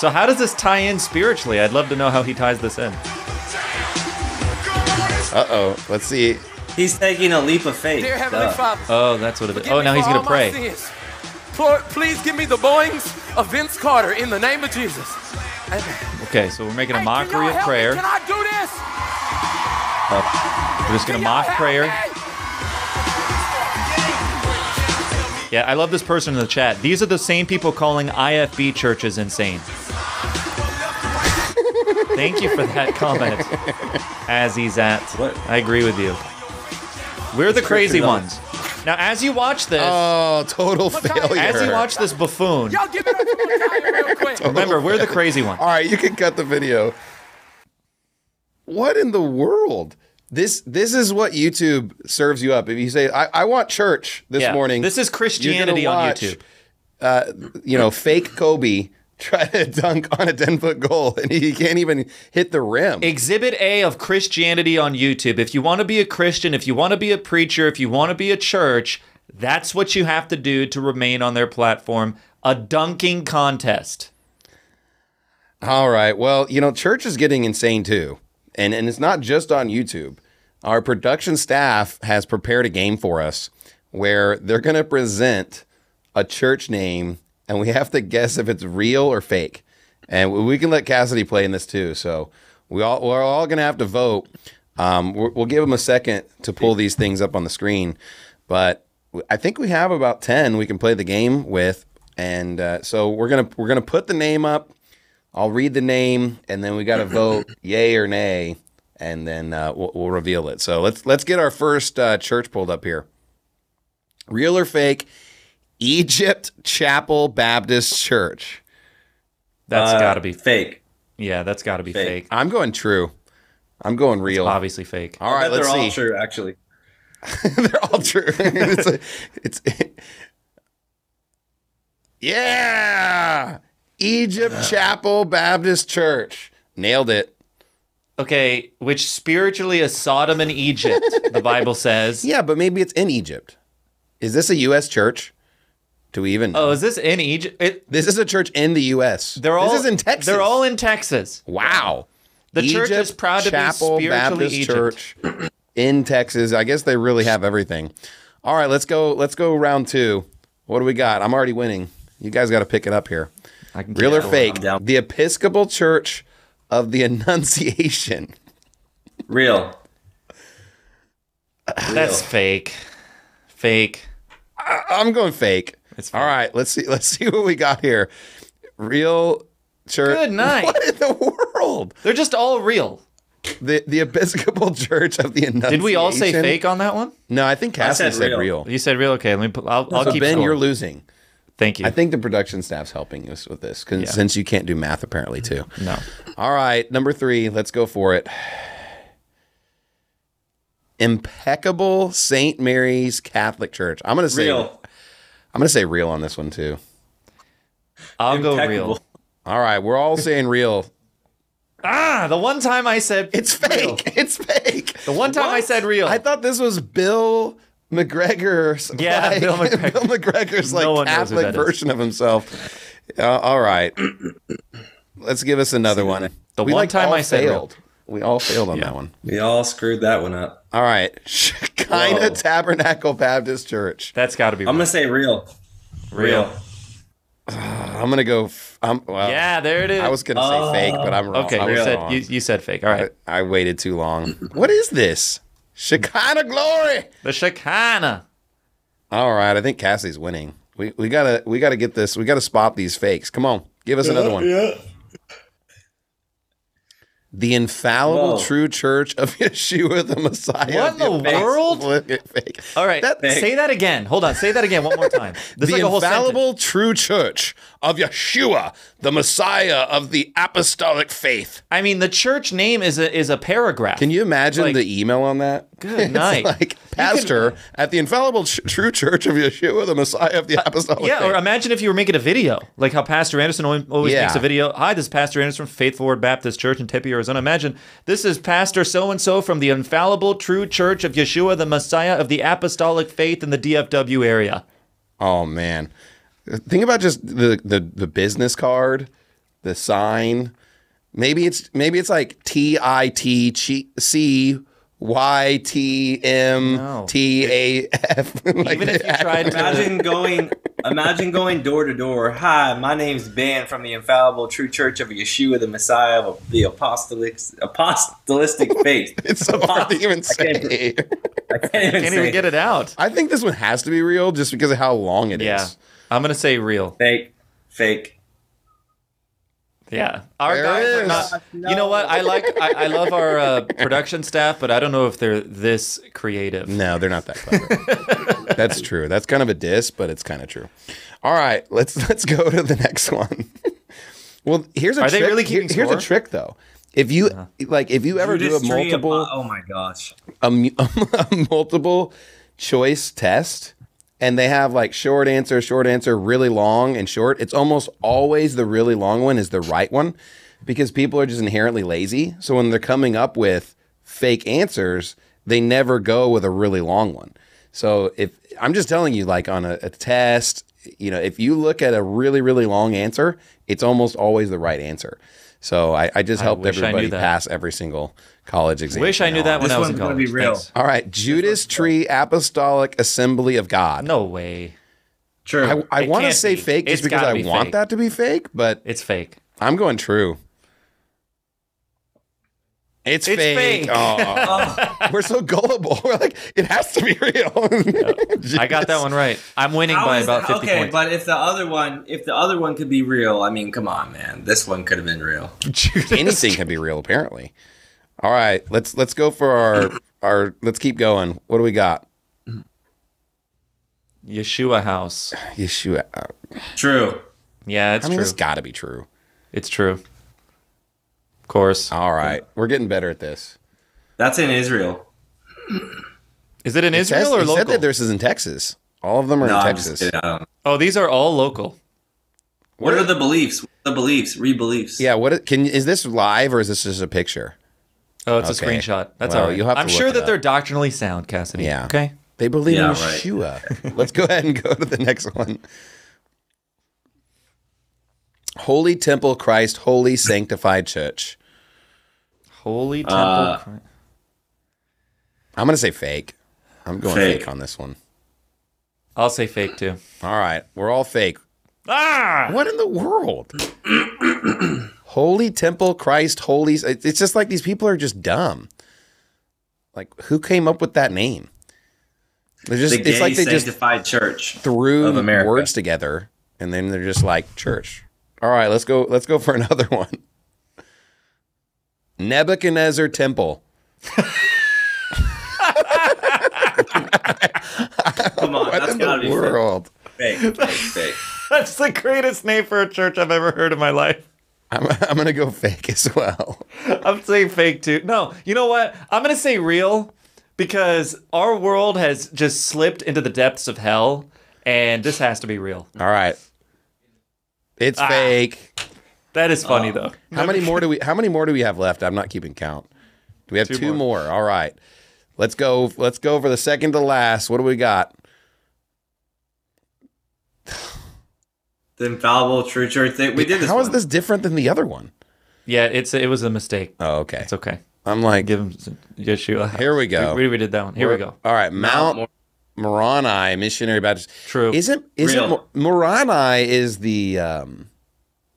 B: So how does this tie in spiritually? I'd love to know how he ties this in.
A: Uh oh. Let's see.
C: He's taking a leap of faith.
D: Dear Heavenly
C: Duh.
D: Father.
B: Oh, that's what it is. Oh, now he's gonna pray.
D: Lord, please give me the boings of Vince Carter in the name of Jesus. Amen.
B: Okay, so we're making a mockery
D: can y'all
B: of
D: help me?
B: prayer.
D: Can I do this?
B: We're just gonna mock prayer.
D: me?
B: Yeah, I love this person in the chat. These are the same people calling IFB churches insane. Thank you for that comment. As he's at.
C: What?
B: I agree with you. We're the crazy ones. Now, as you watch this,
A: Oh, total failure.
B: as you watch this buffoon,
D: Y'all give it up to Micaiah real quick.
B: remember we're the crazy ones.
A: All right, you can cut the video. What in the world? This this is what YouTube serves you up. If you say, "I, I want church this
B: Yeah,
A: morning,"
B: This is
A: you're gonna
B: Christianity on
A: watch,
B: YouTube.
A: Uh, you know, fake Kobe try to dunk on a ten foot goal, and he can't even hit the rim.
B: Exhibit A of Christianity on YouTube. If you want to be a Christian, if you want to be a preacher, if you want to be a church, that's what you have to do to remain on their platform. A dunking contest.
A: All right. Well, you know, church is getting insane too. and and it's not just on YouTube. Our production staff has prepared a game for us where they're going to present a church name, and we have to guess if it's real or fake. And we can let Cassady play in this too. So we all we're all going to have to vote. Um, we're, we'll give them a second to pull these things up on the screen, but I think we have about ten we can play the game with, and uh, so we're gonna we're gonna put the name up. I'll read the name, and then we got to vote yay or nay, and then uh, we'll, we'll reveal it. So let's let's get our first uh, church pulled up here. Real or fake? Egypt Chapel Baptist Church.
B: That's
C: Uh,
B: got to be
C: fake.
B: Yeah, that's got to be
C: Fake.
B: fake.
A: I'm going true. I'm going real.
B: Obviously fake.
A: All right, let's
C: they're
A: see.
C: all true, actually.
A: They're all true. it's, a- it's yeah, Egypt Chapel Baptist Church. Nailed it.
B: Okay, which spiritually is Sodom and Egypt, the Bible says.
A: Yeah, but maybe it's in Egypt. Is this a U.S. church? Do we even? Oh, know?
B: Oh, is this in Egypt? It,
A: this is a church in the U.S.
B: they're all
A: This is in Texas.
B: They're all in Texas.
A: Wow.
B: The church is proud to be
A: Chapel
B: spiritually
A: Baptist
B: Egypt.
A: Church in Texas. I guess they really have everything. All right, let's go. Let's go round two. What do we got? I'm already winning. You guys got to pick it up here.
B: I can
A: Real or fake?
C: Down.
A: The Episcopal Church of the Annunciation.
C: Real.
B: That's fake. Fake.
A: I- I'm going fake.
B: It's
A: All
B: fake.
A: right, let's see. Let's see what we got here. Real church.
B: Good night.
A: What in the world?
B: They're just all real.
A: The the Episcopal Church of the Annunciation.
B: Did we all say fake on that one?
A: No, I think Cassady
C: said
A: said
C: real.
A: real.
B: You said real. Okay, let me. Put, I'll, I'll
A: So
B: keep
A: Ben,
B: score.
A: you're losing.
B: Thank you.
A: I think the production staff's helping us with this 'cause-
B: Yeah.
A: since you can't do math apparently too.
B: no.
A: All right, number three. Let's go for it. Impeccable St. Mary's Catholic Church. I'm gonna say
C: Real.
A: I'm gonna say real on this one too.
B: I'll go real.
A: All right, we're all saying real.
B: Ah, the one time I said
A: It's fake. It's fake.
B: The one time I said real.
A: I thought this was Bill McGregor's.
B: Yeah,
A: like,
B: Bill McGregor.
A: Bill McGregor's like
B: No one knows who
A: Catholic
B: that is.
A: version of himself. Uh, all right, let's give us another one.
B: The
A: We,
B: one
A: like,
B: time
A: all
B: I said real.
A: failed. We all failed on
B: Yeah.
A: that one.
C: We all screwed that one up.
A: All right, Shekinah
C: Whoa.
A: Tabernacle Baptist Church.
B: That's got to be
C: I'm
B: real.
C: gonna say real.
B: real.
A: Uh, I'm gonna go. F- I'm, well,
B: Yeah, there it is.
A: I was gonna say fake, but I'm wrong.
B: okay.
A: I
B: You
A: was
B: said
A: wrong.
B: you, you said fake. All right.
A: I, I waited too long. what is this? Shekinah glory.
B: The Shekinah.
A: All right, I think Cassie's winning. We we gotta we gotta get this. We gotta spot these fakes. Come on, give us another one.
C: Yeah.
A: The infallible
C: Whoa.
A: true church of Yeshua the Messiah.
B: What in the world? All right.
A: That-
B: say that again. Hold on. Say that again one more time. This is
A: the
B: like a whole sentence.
A: infallible true church of Yeshua, the Messiah of the apostolic faith.
B: I mean, the church name is a is a paragraph.
A: Can you imagine
B: Like-
A: the email on that?
B: Good night.
A: like pastor at the infallible ch- true church of Yeshua, the Messiah of the uh, apostolic
B: Yeah,
A: faith.
B: or imagine if you were making a video, like how Pastor Anderson always, always
A: Yeah.
B: makes a video. Hi, this is Pastor Anderson from Faithful Word Baptist Church in Tempe, Arizona. Imagine this is Pastor so and so from the infallible true church of Yeshua, the Messiah of the apostolic faith in the DFW area.
A: Oh man, think about just the the the business card, the sign. Maybe it's maybe it's like T I T C Y T M T A F.
B: Even if you tried
C: Imagine going. Imagine going door to door. Hi, my name's Ben from the Infallible True Church of Yeshua, the Messiah of the apostolic apostolistic faith.
A: It's so hard to even
C: I can't,
A: say.
C: I can't even,
B: can't
C: say
B: even get it out.
A: I think this one has to be real just because of how long it is.
B: Yeah, I'm gonna say real.
C: Fake, fake.
B: Yeah, our
A: There
B: guys
A: it
B: are
A: is.
B: not. You know what? I like. I, I love our uh, production staff, but I don't know if they're this creative.
A: No, they're not that clever. That's true. That's kind of a diss, but it's kind of true. All right, let's let's go to the next one. well, here's a
B: Are they
A: trick.
B: really keeping
A: Here- Here's a trick though. If you like, if you ever do a multiple
C: apo- oh my gosh.
A: a, mu- a multiple choice test and they have like short answer, short answer, really long and short, it's almost always the really long one is the right one because people are just inherently lazy. So when they're coming up with fake answers, they never go with a really long one. So if I'm just telling you, like on a, a test, you know, if you look at a really, really long answer, it's almost always the right answer. So I, I just
B: I
A: helped
B: I
A: everybody pass every single college exam.
B: Wish I knew that
A: on.
B: when
C: This
B: I was in
C: one's gonna
B: college.
C: be real.
B: Thanks.
A: All right, Judas Tree Apostolic Assembly of God.
B: No way.
C: True.
A: I, I want to say
B: be.
A: fake just
B: It's
A: because I
B: be
A: want
B: fake.
A: that to be fake, but
B: It's fake.
A: I'm going true. It's,
B: It's
A: fake.
B: fake.
A: Aw. We're so gullible. We're like, it has to be real.
B: I got that one right. I'm winning
C: How
B: by about
C: that-
B: 50
C: okay,
B: points.
C: but if the other one, if the other one could be real, I mean, come on, man, this one could have been real.
A: Anything can be real, apparently. All right, let's let's go for our our. Let's keep going. What do we got?
B: Yeshua House.
A: Yeshua.
C: Uh, true.
B: Yeah, it's
A: I mean,
B: true.
A: it's got to be true.
B: It's true. Of course.
A: All right, we're getting better at this.
C: That's in Israel.
B: Is it in
A: It
B: Israel
A: says-
B: or
A: it
B: local?
A: said that this is in Texas. All of them are
C: No,
A: in
C: I'm
A: Texas.
C: kidding.
B: Oh, these are all local.
C: What are the beliefs? The beliefs? Re beliefs.
A: Yeah. What can is this live or is this just a picture?
B: Oh, it's
A: Okay.
B: a screenshot. That's
A: Well,
B: all right.
A: you'll have to
B: I'm sure that
A: up.
B: they're doctrinally sound, Cassady.
A: Yeah.
B: Okay.
A: They believe
C: Yeah,
A: in
C: right.
A: Yeshua. Let's go ahead and go to the next one. Holy Temple Christ, Holy Sanctified Church.
B: Holy Temple.
C: Uh,
B: Christ.
A: I'm gonna say fake. I'm going
C: Fake.
A: fake, on this one.
B: I'll say fake too.
A: All right, we're all fake.
B: Ah!
A: What in the world? Holy Temple Christ, Holy. It's just like these people are just dumb. Like, who came up with that name? They're just.
C: The gay
A: it's like they just
C: sanctified church.
A: threw
C: of
A: words together and then they're just like church. All right, let's go let's go for another one. Nebuchadnezzar Temple.
C: Come on,
A: What
C: that's
A: in
C: gotta
A: the
C: be
A: world?
C: fake. Fake, fake, fake.
B: That's the greatest name for a church I've ever heard in my life.
A: I'm, I'm gonna go fake as well.
B: I'm saying fake too. No, you know what? I'm gonna say real because our world has just slipped into the depths of hell, and this has to be real.
A: All right. It's
B: Ah.
A: fake.
B: That is funny though.
A: How many more do we how many more do we have left? I'm not keeping count. Do we have two,
B: Two
A: more. All right. Let's go let's go for the second to last. What do we got?
C: The infallible true church thing. We did this.
A: How is
C: one.
A: this different than the other one?
B: Yeah, it's it was a mistake.
A: Oh, okay.
B: It's okay.
A: I'm like
B: Give him Yeshua.
A: Here we go.
B: We, we did that one. Here we go.
A: All right, Mount
C: Mount
A: Moroni Missionary Baptist.
B: True.
A: Isn't isn't
C: Real.
A: Moroni is the um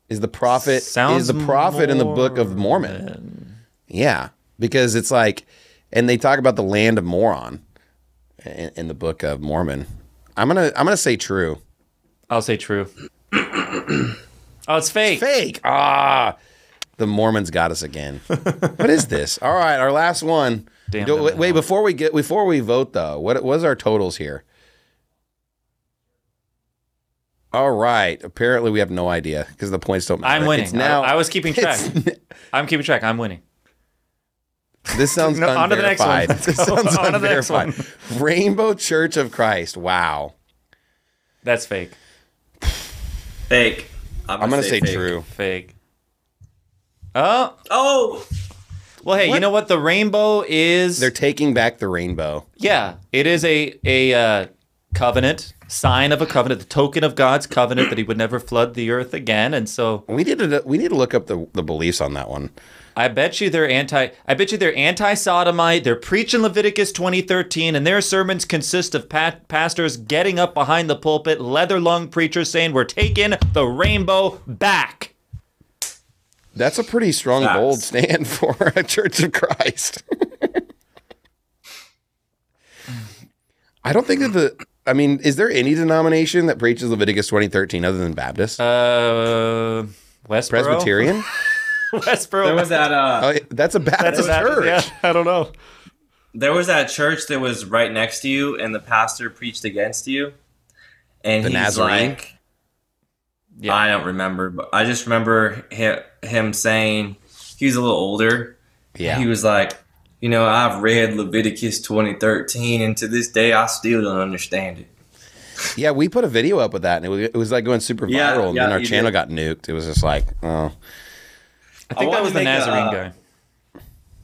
A: is the prophet
B: Sounds is
A: the prophet in the Book of Mormon? Yeah, because it's like, and they talk about the land of Moron in, in the Book of Mormon. I'm gonna I'm gonna say true.
B: I'll say true. oh, it's fake.
A: Fake. Ah, the Mormons got us again. what is this? All right, our last one.
B: Damn
A: Do- wait, wait, before we get before we vote though, what was our totals here? All right. Apparently, we have no idea because the points don't matter.
B: I'm winning.
A: It's now.
B: I, I was keeping track. I'm keeping track. I'm winning.
A: This sounds
B: No, on to the next one.
A: This sounds
B: On to the next one.
A: Rainbow Church of Christ. Wow.
B: That's fake.
C: fake?
A: I'm gonna say,
C: fake.
A: true.
B: Fake. Oh,
C: Oh,
B: well, hey, you know what? The rainbow is.
A: They're taking back the rainbow.
B: Yeah, it is a a uh, covenant, sign of a covenant, the token of God's covenant that He would never flood the earth again. And so,
A: We need to we need to look up the, the beliefs on that one.
B: I bet you they're anti. I bet you they're anti-sodomite. They're preaching Leviticus 2013, and their sermons consist of pat- pastors getting up behind the pulpit, leather-lung preachers saying, "We're taking the rainbow back."
A: That's a pretty strong,
C: Facts.
A: bold stand for a Church of Christ. I don't think that the. I mean, is there any denomination that preaches Leviticus 2013 other than Baptist?
B: Uh, Westboro.
A: Presbyterian?
B: Westboro.
C: there was that. Uh,
A: Oh, that's a Baptist
B: That's a Baptist,
A: church.
B: Yeah, I don't know.
C: there was that church that was right next to you, and the pastor preached against you. And
A: The
C: he's
A: Nazarene?
C: like,
B: Yeah.
C: I don't remember, but I just remember him, him saying he was a little older.
A: Yeah.
C: He was like, you know, I've read Leviticus 2013, and to this day, I still don't understand it.
A: Yeah, we put a video up with that, and it was, it was like going super viral,
C: Yeah,
A: and
C: yeah,
A: then our channel
C: did.
A: got nuked. It was just like, oh,
B: I think
C: I
B: that was the
C: make a,
B: Nazarene
C: uh,
B: guy.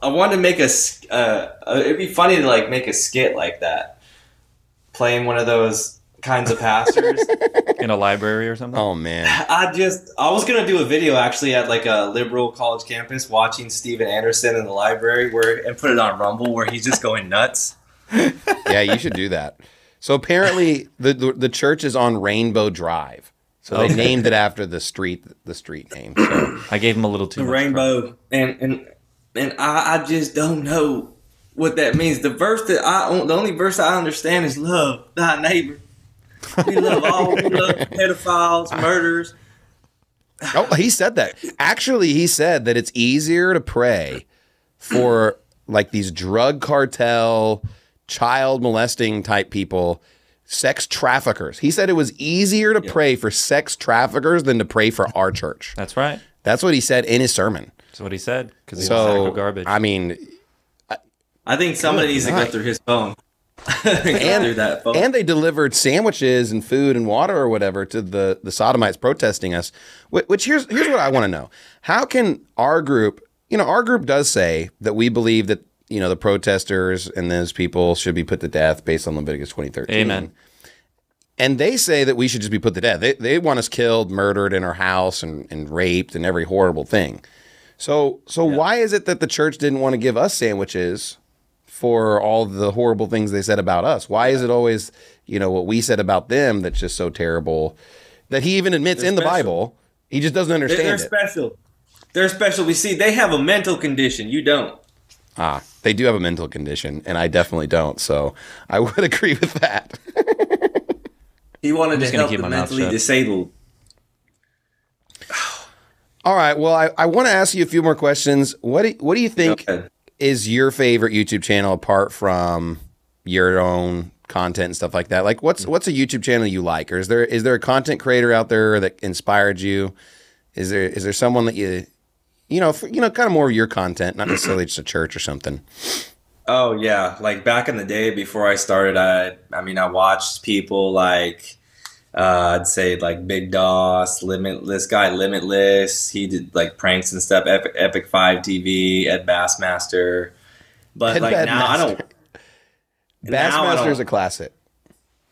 C: I wanted to make a. s- Uh, uh, it'd be funny to like make a skit like that, playing one of those kinds of pastors,
B: in a library or something.
A: Oh man.
C: I just I was gonna do a video actually at like a liberal college campus watching Steven Anderson in the library where and put it on Rumble where he's just going nuts.
A: Yeah, you should do that. So apparently the the, the church is on Rainbow Drive. So they
B: Okay.
A: named it after the street the street name. So
B: I gave him a little too
C: The
B: much.
C: rainbow and and and I, I just don't know what that means. The verse that I the only verse I understand is love thy neighbor. We love all we love pedophiles, murders.
A: Oh, he said that. Actually, he said that it's easier to pray for like these drug cartel, child molesting type people, sex traffickers. He said it was easier to pray for sex traffickers than to pray for our church.
B: That's right.
A: That's what he said in his sermon.
B: That's what he said. Because he's a sack
A: So,
B: of garbage.
A: I mean,
C: I think somebody needs to go through his phone.
A: And-
C: that
A: and they delivered sandwiches and food and water or whatever to the the sodomites protesting us Wh- which here's here's what i want to know. How can our group you know our group does say that we believe that you know the protesters and those people should be put to death based on leviticus 2013
B: Amen.
A: and they say that we should just be put to death. They, they want us killed murdered in our house and, and raped and every horrible thing. So so why is it that the church didn't want to give us sandwiches for all the horrible things they said about us. Why is it always, you know, what we said about them that's just so terrible that he even admits
C: They're
A: in the. Bible? He just doesn't
C: They're,
A: understand
C: they're
A: it.
C: special. They're special. We see they have a mental condition. You don't.
A: ah, they do have a mental condition, and I definitely don't. So I would agree with that.
C: He wanted
B: just
C: to help
B: keep
C: the
B: my
C: mentally
B: shut.
C: disabled.
A: all right. Well, I, I want to ask you a few more questions. What do, what do you think
C: Go ahead.
A: Is your favorite YouTube channel apart from your own content and stuff like that? Like, what's what's a YouTube channel you like, or is there is there a content creator out there that inspired you? Is there is there someone that you you know for, you know kind of more of your content, not necessarily just a church or something?
C: Oh yeah, like back in the day before I started, I I mean I watched people like uh, I'd say like Big Daws, Limitless guy, Limitless. He did like pranks and stuff. Epic, Epic Five TV, Ed Bassmaster. But
A: Ed
C: like now I don't.
A: Bassmaster is a classic.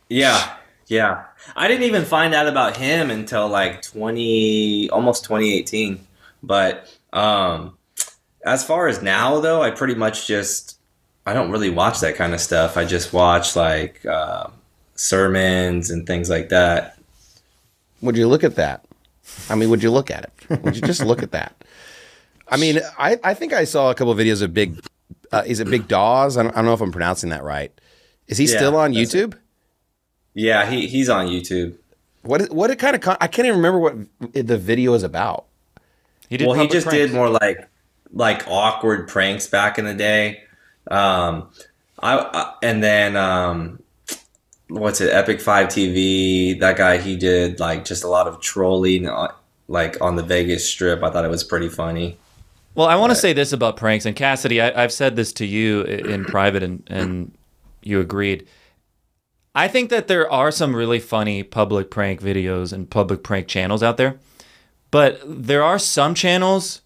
C: Yeah, yeah. I didn't even find out about him until like twenty, almost twenty eighteen. But um, as far as now, though, I pretty much just I don't really watch that kind of stuff. I just watch like uh, sermons and things like that.
A: Would you look at that? I mean, would you look at it? Would you just look at that? I mean, I, I think I saw a couple of videos of Big. Uh, is it Big Daws? I don't, I don't know if I'm pronouncing that right. Is he
C: Yeah,
A: still on
C: that's
A: YouTube?
C: Yeah, he he's on YouTube.
A: What is- what it kind of con- I can't even remember what the video is about.
B: he did
C: well, he just
B: pranks.
C: did more like like awkward pranks back in the day. Um, I, I and then um, what's it? Epic Five TV. That guy he did like just a lot of trolling, uh, like on the Vegas Strip. I thought it was pretty funny.
B: Well, I want to say this about pranks, and Cassady, I, I've said this to you in private, and, and you agreed. I think that there are some really funny public prank videos and public prank channels out there, but there are some channels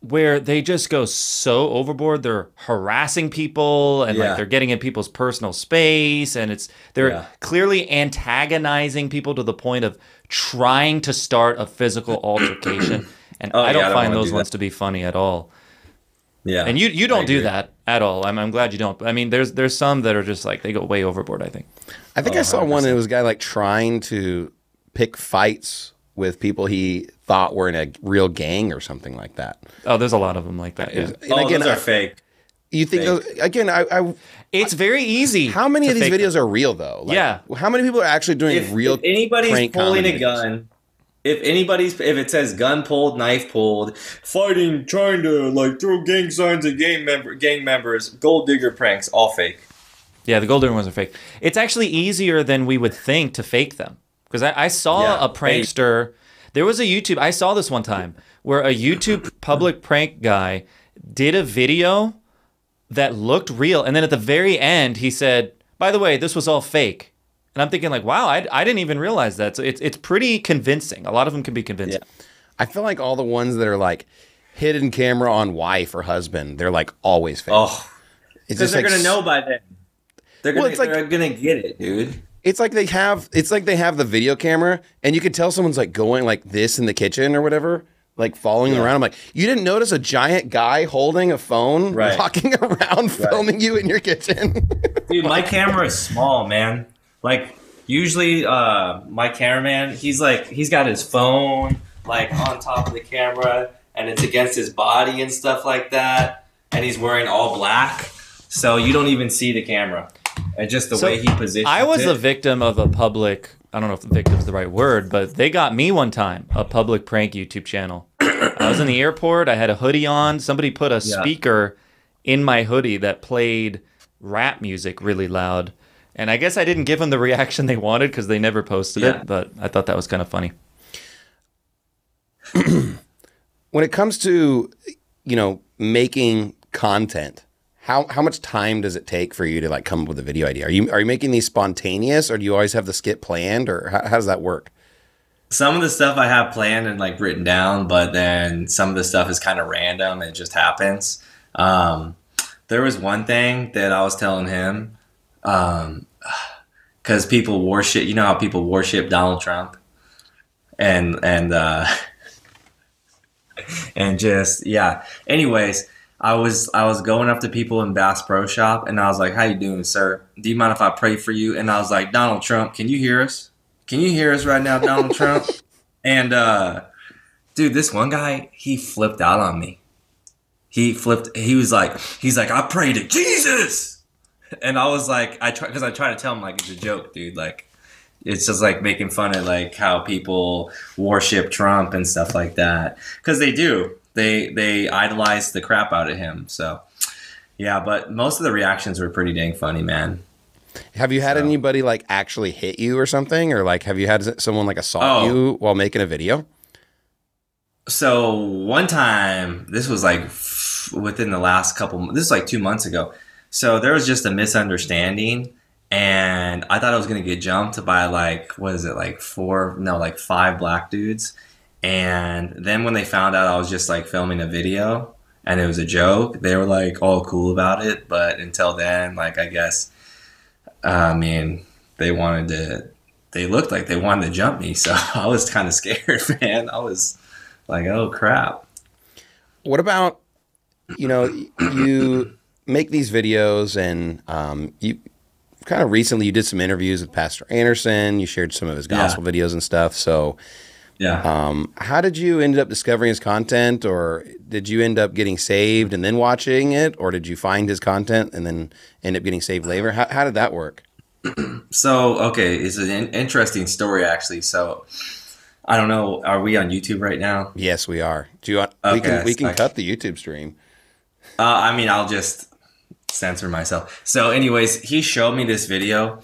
B: where they just go so overboard. They're harassing people and
C: Yeah.
B: like they're getting in people's personal space, and it's they're
C: Yeah.
B: clearly antagonizing people to the point of trying to start a physical altercation. And
C: Oh,
B: I don't
C: I don't
B: find those
C: do
B: ones to be funny at all.
C: Yeah,
B: And you you don't do
C: agree.
B: that at all. I'm, I'm glad you don't. I mean, there's there's some that are just like they go way overboard. I think.
A: I think
C: Oh,
A: I saw one. It was a guy like trying to pick fights with people he thought were in a real gang or something like that.
B: Oh, there's a lot of them like that. Yeah.
A: And
C: Oh,
A: again,
C: those
A: I-
C: are fake.
A: you think
C: fake.
A: those, again? I, I
B: It's very easy.
A: how many of these videos
B: them.
A: are real though? Like,
B: Yeah.
A: How many people are actually doing
C: If,
A: real?
C: if anybody's
A: prank
C: pulling a
A: videos?
C: gun, if anybody's if it says gun pulled, knife pulled, fighting, trying to like throw gang signs at gang member gang members, gold digger pranks, all fake.
B: Yeah, the golden ones are fake. It's actually easier than we would think to fake them. Because I, I saw
C: Yeah,
B: a prankster. There was a YouTube. I saw this one time where a YouTube public prank guy did a video that looked real, and then at the very end he said, "By the way, this was all fake." And I'm thinking like, wow, I, I didn't even realize that. So it's it's pretty convincing. A lot of them can be convincing.
A: I feel like all the ones that are like hidden camera on wife or husband, they're like always fake.
C: Oh, because they're
A: like
C: gonna know by then. They're gonna
A: Well, it's like-
C: they're gonna get it, dude.
A: It's like they have it's like they have the video camera and you can tell someone's like going like this in the kitchen or whatever, like following around. I'm like, you didn't notice a giant guy holding a phone
C: Right.
A: walking around filming you in your kitchen.
C: Dude, my camera is small, man. Like usually, uh, my cameraman, he's like, he's got his phone like on top of the camera, and it's against his body and stuff like that, and he's wearing all black, so you don't even see the camera, and just the
B: So,
C: way he positions.
B: I was
C: it.
B: a victim of a public. I don't know if the victim's the right word, but they got me one time. A public prank YouTube channel. I was in the airport. I had a hoodie on. Somebody put a
C: Yeah.
B: speaker in my hoodie that played rap music really loud. And I guess I didn't give them the reaction they wanted because they never posted
C: Yeah.
B: it. But I thought that was kind of funny.
A: when it comes to you know making content how how much time does it take for you to like come up with a video idea are you are you making these spontaneous or do you always have the skit planned or how, how does that work
C: some of the stuff I have planned and like written down, but then some of the stuff is kind of random. It just happens. Um, there was one thing that I was telling him, because people worship. You know how people worship Donald Trump, and and uh, and just yeah. Anyways, I was I was going up to people in Bass Pro Shop, and I was like, "How you doing, sir? Do you mind if I pray for you?" And I was like, "Donald Trump, can you hear us? Can you hear us right now, Donald Trump?" And uh, dude, this one guy, he flipped out on me. He flipped. He was like, he's like, "I pray to Jesus," and I was like, I try because I try to tell him like it's a joke, dude. Like, it's just like making fun of like how people worship Trump and stuff like that because they do. They they idolize the crap out of him. So yeah, but most of the reactions were pretty dang funny, man.
A: have you had anybody like actually hit you or something or like have you had someone like assault
C: Oh.
A: you while making a video
C: So one time, this was like within the last couple. This is like two months ago. So there was just a misunderstanding, and I thought I was gonna get jumped by like what is it like four? No, like five black dudes. And then when they found out I was just like filming a video and it was a joke, they were like all cool about it. But until then, like I guess, I mean, they wanted to. They looked like they wanted to jump me, so I was kind of scared, man. I was like, oh crap.
A: what about you know you make these videos and um, you kind of recently you did some interviews with pastor anderson you shared some of his
C: Yeah.
A: gospel videos and stuff so
C: Yeah.
A: um, how did you end up discovering his content or did you end up getting saved and then watching it or did you find his content and then end up getting saved later how, how did that work
C: So okay, it's an in- interesting story actually. So I don't know. Are we on YouTube right now?
A: yes we are do you want we
C: Okay,
A: can we can
C: okay.
A: cut the youtube stream
C: Uh, I mean, I'll just censor myself. So, anyways, he showed me this video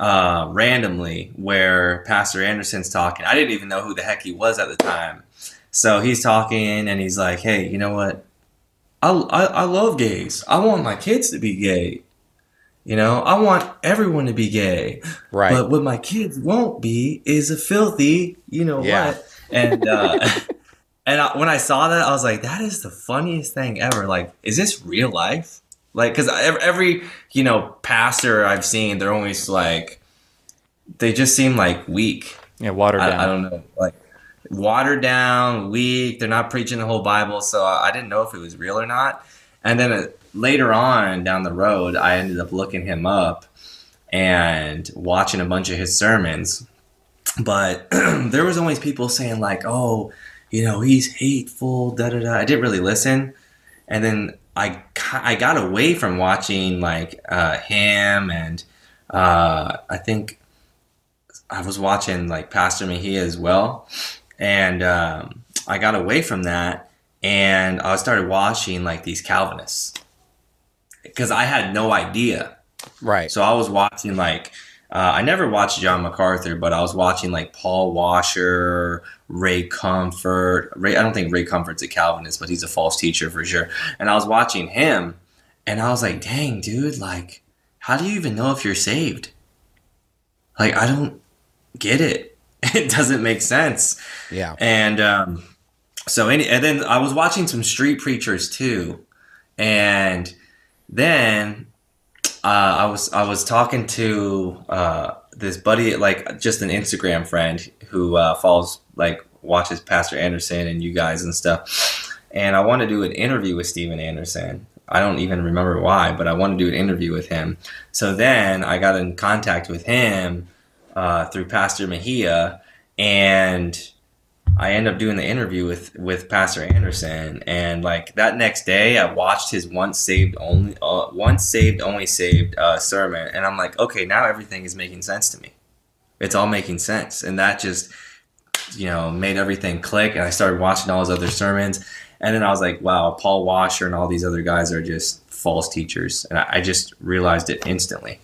C: uh, randomly where Pastor Anderson's talking. I didn't even know who the heck he was at the time. So he's talking and he's like, "Hey, you know what? I, I, I love gays. I want my kids to be gay. You know, I want everyone to be gay.
A: right
C: But what my kids won't be is a filthy, you know
A: Yeah.
C: what? And uh, and I, when I saw that, I was like, that is the funniest thing ever. Like, is this real life? Like, because every, you know pastor I've seen, they're always like, they just seem like weak.
B: Yeah, watered down.
C: I, I don't know, like watered down, weak. They're not preaching the whole Bible, so I, I didn't know if it was real or not. And then uh, later on down the road, I ended up looking him up and watching a bunch of his sermons. But there was always people saying like, "Oh, you know, he's hateful." Da da da. I didn't really listen, and then I I got away from watching like uh, him and uh, I think I was watching like Pastor Mejia as well, and um, I got away from that, and I started watching like these Calvinists. Because I had no idea.
A: right.
C: So I was watching like uh, I never watched John MacArthur, but I was watching like Paul Washer, Ray Comfort. Ray, I don't think Ray Comfort's a Calvinist, but he's a false teacher for sure. And I was watching him, and I was like, "Dang, dude! Like, how do you even know if you're saved? Like, I don't get it. It doesn't make sense."
A: yeah
C: And um, so, any, and then I was watching some street preachers too, and then uh, I was I was talking to uh, this buddy, like just an Instagram friend who uh, follows, like watches Pastor Anderson and you guys and stuff. And I want to do an interview with Steven Anderson. I don't even remember why, but I want to do an interview with him. So then I got in contact with him uh, through Pastor Mejia, and I end up doing the interview with with Pastor Anderson. And like that next day, I watched his once saved only uh, once saved only saved uh, sermon, and I'm like, okay, now everything is making sense to me. It's all making sense, and that just you know made everything click. And I started watching all his other sermons and then I was like, wow, Paul Washer and all these other guys are just false teachers. And I just realized it instantly.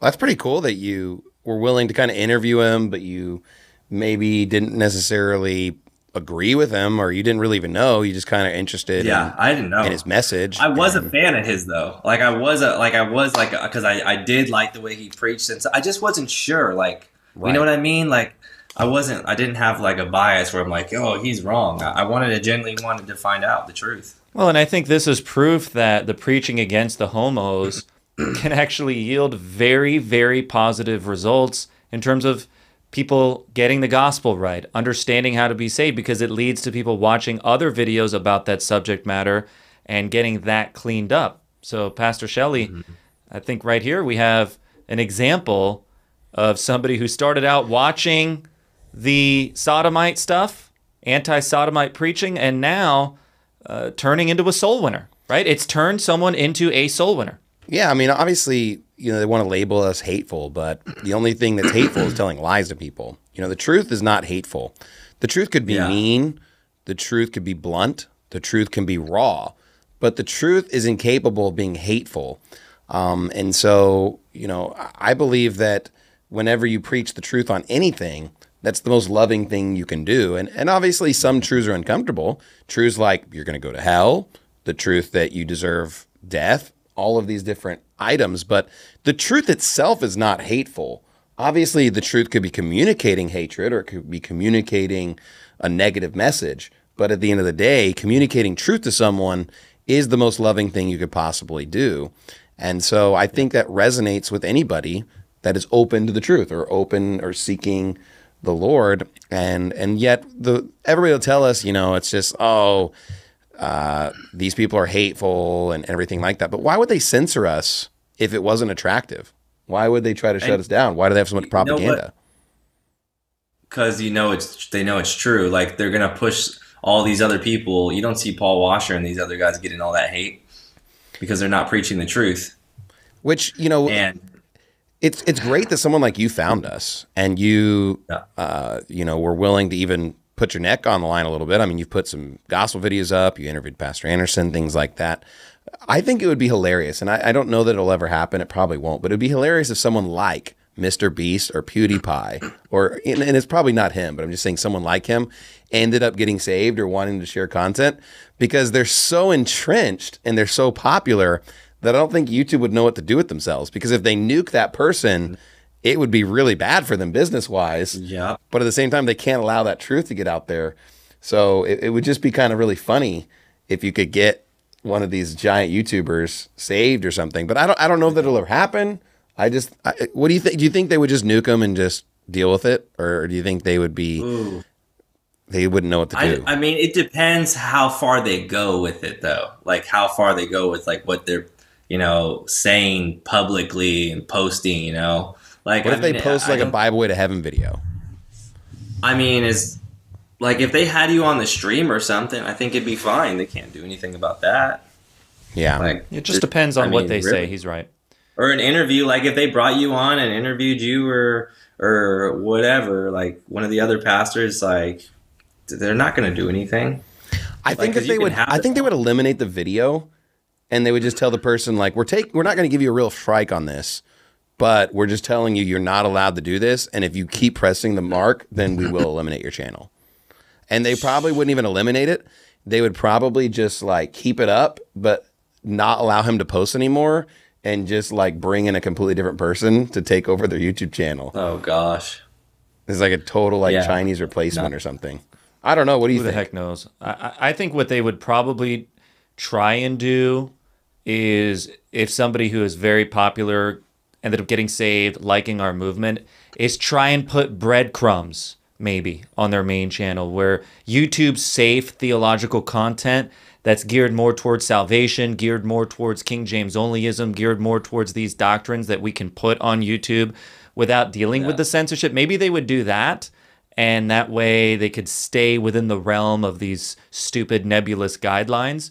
A: That's pretty cool that you were willing to kind of interview him, but you maybe didn't necessarily agree with him or you didn't really even know you just kind of interested
C: yeah
A: in,
C: i didn't know
A: in his message
C: i was
A: and,
C: a fan of his though like i was a like i was like because I, I did like the way he preached and so i just wasn't sure like right. you know what i mean like I wasn't. I didn't have like a bias where I'm like, oh, he's wrong. I wanted to genuinely wanted to find out the truth.
B: Well, and I think this is proof that the preaching against the homos can actually yield very, very positive results in terms of people getting the gospel right, understanding how to be saved, because it leads to people watching other videos about that subject matter and getting that cleaned up. So, Pastor Shelley, mm-hmm. I think right here we have an example of somebody who started out watching the sodomite stuff, anti sodomite preaching, and now uh, turning into a soul winner, right? It's turned someone into a soul winner.
A: Yeah, I mean, obviously, you know, they want to label us hateful, but the only thing that's hateful is telling lies to people. You know, the truth is not hateful. The truth could be yeah. mean, the truth could be blunt, the truth can be raw, but the truth is incapable of being hateful. Um, and so, you know, I believe that whenever you preach the truth on anything, that's the most loving thing you can do. And and obviously some truths are uncomfortable. Truths like you're going to go to hell, the truth that you deserve death, all of these different items, but the truth itself is not hateful. Obviously, the truth could be communicating hatred or it could be communicating a negative message, but at the end of the day, communicating truth to someone is the most loving thing you could possibly do. And so I think that resonates with anybody that is open to the truth or open or seeking the Lord, and and yet the everybody will tell us, you know, it's just oh, uh, these people are hateful and everything like that. But why would they censor us if it wasn't attractive? Why would they try to shut and us down? Why do they have so much propaganda?
C: Because you know it's they know it's true. Like they're gonna push all these other people. You don't see Paul Washer and these other guys getting all that hate because they're not preaching the truth.
A: Which you know,
C: and
A: it's it's great that someone like you found us and you yeah. uh, you know were willing to even put your neck on the line a little bit. I mean, you've put some gospel videos up, you interviewed Pastor Anderson, things like that. I think it would be hilarious, and I, I don't know that it'll ever happen. It probably won't, but it'd be hilarious if someone like Mr. Beast or PewDiePie, or and it's probably not him, but I'm just saying someone like him ended up getting saved or wanting to share content because they're so entrenched and they're so popular that I don't think YouTube would know what to do with themselves because if they nuke that person, it would be really bad for them business wise.
C: Yeah.
A: But at the same time, they can't allow that truth to get out there. So it, it would just be kind of really funny if you could get one of these giant YouTubers saved or something. But I don't, I don't know if that it'll ever happen. I just, I, what do you think? Do you think they would just nuke them and just deal with it, or do you think they would be? Ooh. They wouldn't know what to do.
C: I, I mean, it depends how far they go with it, though. Like how far they go with like what they're you know, saying publicly and posting, you know. Like
A: What if I they post I, like I a Bible way to heaven video?
C: I mean, is like if they had you on the stream or something, I think it'd be fine. They can't do anything about that.
A: Yeah.
B: Like it just depends on I what mean, they really. say. He's right.
C: Or an interview, like if they brought you on and interviewed you or or whatever, like one of the other pastors, like they're not going to do anything.
A: I think if they would, I think they would eliminate the video and they would just tell the person like we're take we're not going to give you a real strike on this but we're just telling you you're not allowed to do this and if you keep pressing the mark then we will eliminate your channel and they probably wouldn't even eliminate it. They would probably just like keep it up but not allow him to post anymore and just like bring in a completely different person to take over their youtube channel.
C: Oh gosh.
A: It's like a total like yeah. chinese replacement or something. I don't know. What do you
B: Who
A: think?
B: the heck knows? I, I think what they would probably try and do is if somebody who is very popular ended up getting saved, liking our movement, is try and put breadcrumbs maybe on their main channel where YouTube's safe theological content that's geared more towards salvation, geared more towards King James onlyism, geared more towards these doctrines that we can put on YouTube without dealing with the censorship. Maybe they would do that. And that way they could stay within the realm of these stupid nebulous guidelines.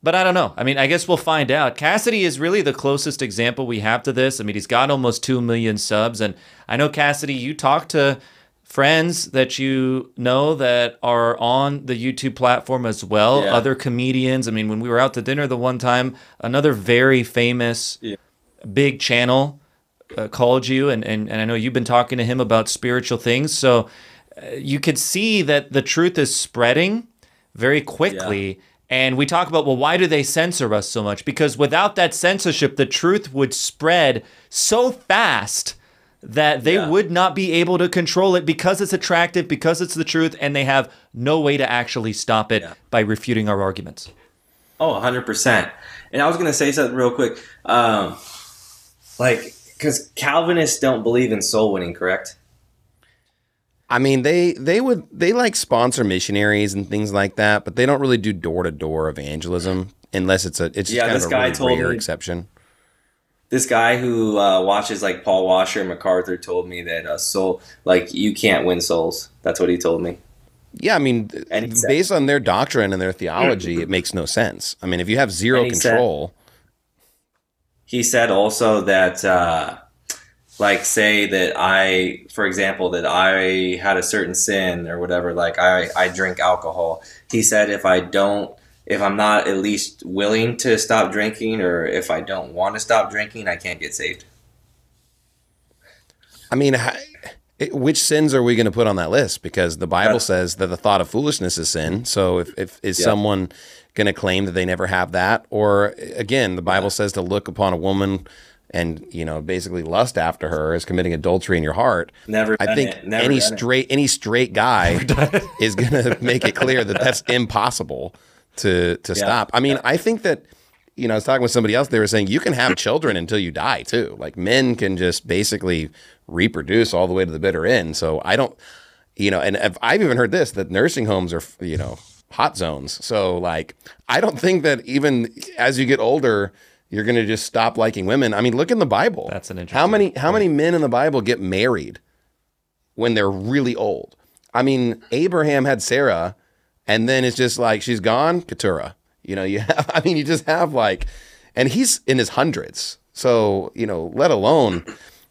B: But I don't know. I mean, I guess we'll find out. Cassady is really the closest example we have to this. I mean, he's got almost 2 million subs. And I know, Cassady, you talked to friends that you know that are on the YouTube platform as well,
C: Yeah.
B: other comedians. I mean, when we were out to dinner the one time, another very famous
C: Yeah.
B: big channel uh, called you, and, and, and I know you've been talking to him about spiritual things. So uh, you could see that the truth is spreading very quickly. And we talk about, well, why do they censor us so much? Because without that censorship, the truth would spread so fast that they
C: Yeah.
B: would not be able to control it because it's attractive, because it's the truth, and they have no way to actually stop it
C: Yeah.
B: by refuting our arguments.
C: Oh, 100%. And I was going to say something real quick. Um, like, because Calvinists don't believe in soul winning, correct?
A: I mean, they they would they like sponsor missionaries and things like that, but they don't really do door to door evangelism unless it's a it's
C: Yeah,
A: kind
C: this
A: of a
C: guy
A: really
C: told
A: rare
C: me-
A: exception.
C: This guy who uh, watches like Paul Washer and MacArthur told me that uh, soul, like, you can't win souls. That's what he told me.
A: Yeah, I mean,
C: And he said-
A: based on their doctrine and their theology, it makes no sense. I mean, if you have zero
C: And he said-
A: control,
C: He said also that, uh, like, say that I, for example, that I had a certain sin or whatever, like I, I drink alcohol. He said if I don't, if I'm not at least willing to stop drinking or if I don't want to stop drinking, I can't get saved.
A: I mean, hi- which sins are we going to put on that list? Because the Bible
C: Yeah.
A: says that the thought of foolishness is sin. So, if, if is
C: Yeah.
A: someone going to claim that they never have that, or again, the Bible says to look upon a woman and you know basically lust after her is committing adultery in your heart.
C: Never
A: I think.
C: Never
A: any
C: done it.
A: straight any straight guy is going to make it clear that that's impossible to to stop. I mean, I think that you know, I was talking with somebody else. They were saying you can have children until you die too. Like men can just basically reproduce all the way to the bitter end. So I don't, you know, and I've, I've even heard this that nursing homes are, you know, hot zones. So like, I don't think that even as you get older, you're going to just stop liking women. I mean, look in the Bible.
B: That's an interesting.
A: How many how many men in the Bible get married when they're really old? I mean, Abraham had Sarah, and then it's just like she's gone, Keturah. You know, you have. I mean, you just have like, and he's in his hundreds. So you know, let alone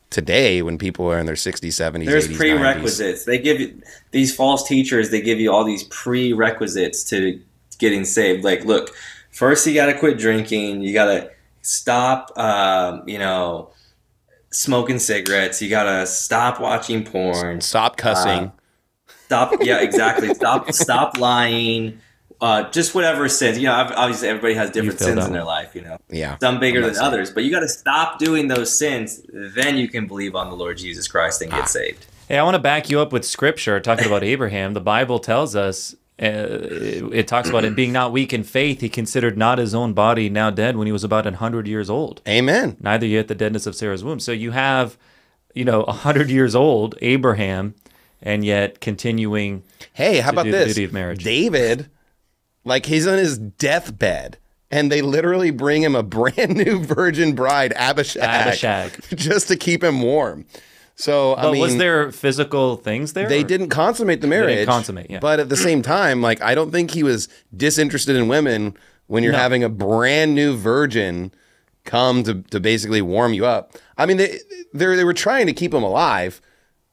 A: today when people are in their 60s, 70s,
C: There's
A: 80s, 90s.
C: prerequisites. They give you these false teachers. They give you all these prerequisites to getting saved. Like, look, first you got to quit drinking. You got to stop. Um, you know, smoking cigarettes. You got to stop watching porn.
A: Stop cussing.
C: Stop. Yeah, exactly. stop. Stop lying. Uh, just whatever sins. You know, ob- obviously everybody has different sins in
B: one.
C: their life. You know,
A: yeah.
C: some bigger than
A: saying-
C: others. But you got to stop doing those sins. Then you can believe on the Lord Jesus Christ and get saved.
B: Hey, I want to back you up with scripture talking about Abraham. The Bible tells us uh, it, it talks about him being not weak in faith. He considered not his own body now dead when he was about 100 years old.
A: Amen.
B: Neither yet the deadness of Sarah's womb. So you have, you know, 100 years old Abraham and yet continuing.
A: Hey, how about this?
B: duty of marriage.
A: David, like he's on his deathbed, and they literally bring him a brand new virgin bride, Abishag,
B: Abishag.
A: just to keep him warm. So I
B: But
A: mean,
B: was there physical things there?
A: they
B: or-
A: didn't consummate the marriage.
B: consummate, yeah.
A: But at the same time, like I don't think he was disinterested in women when you're
B: No.
A: having a brand new virgin come to, to basically warm you up. I mean, they they they were trying to keep him alive,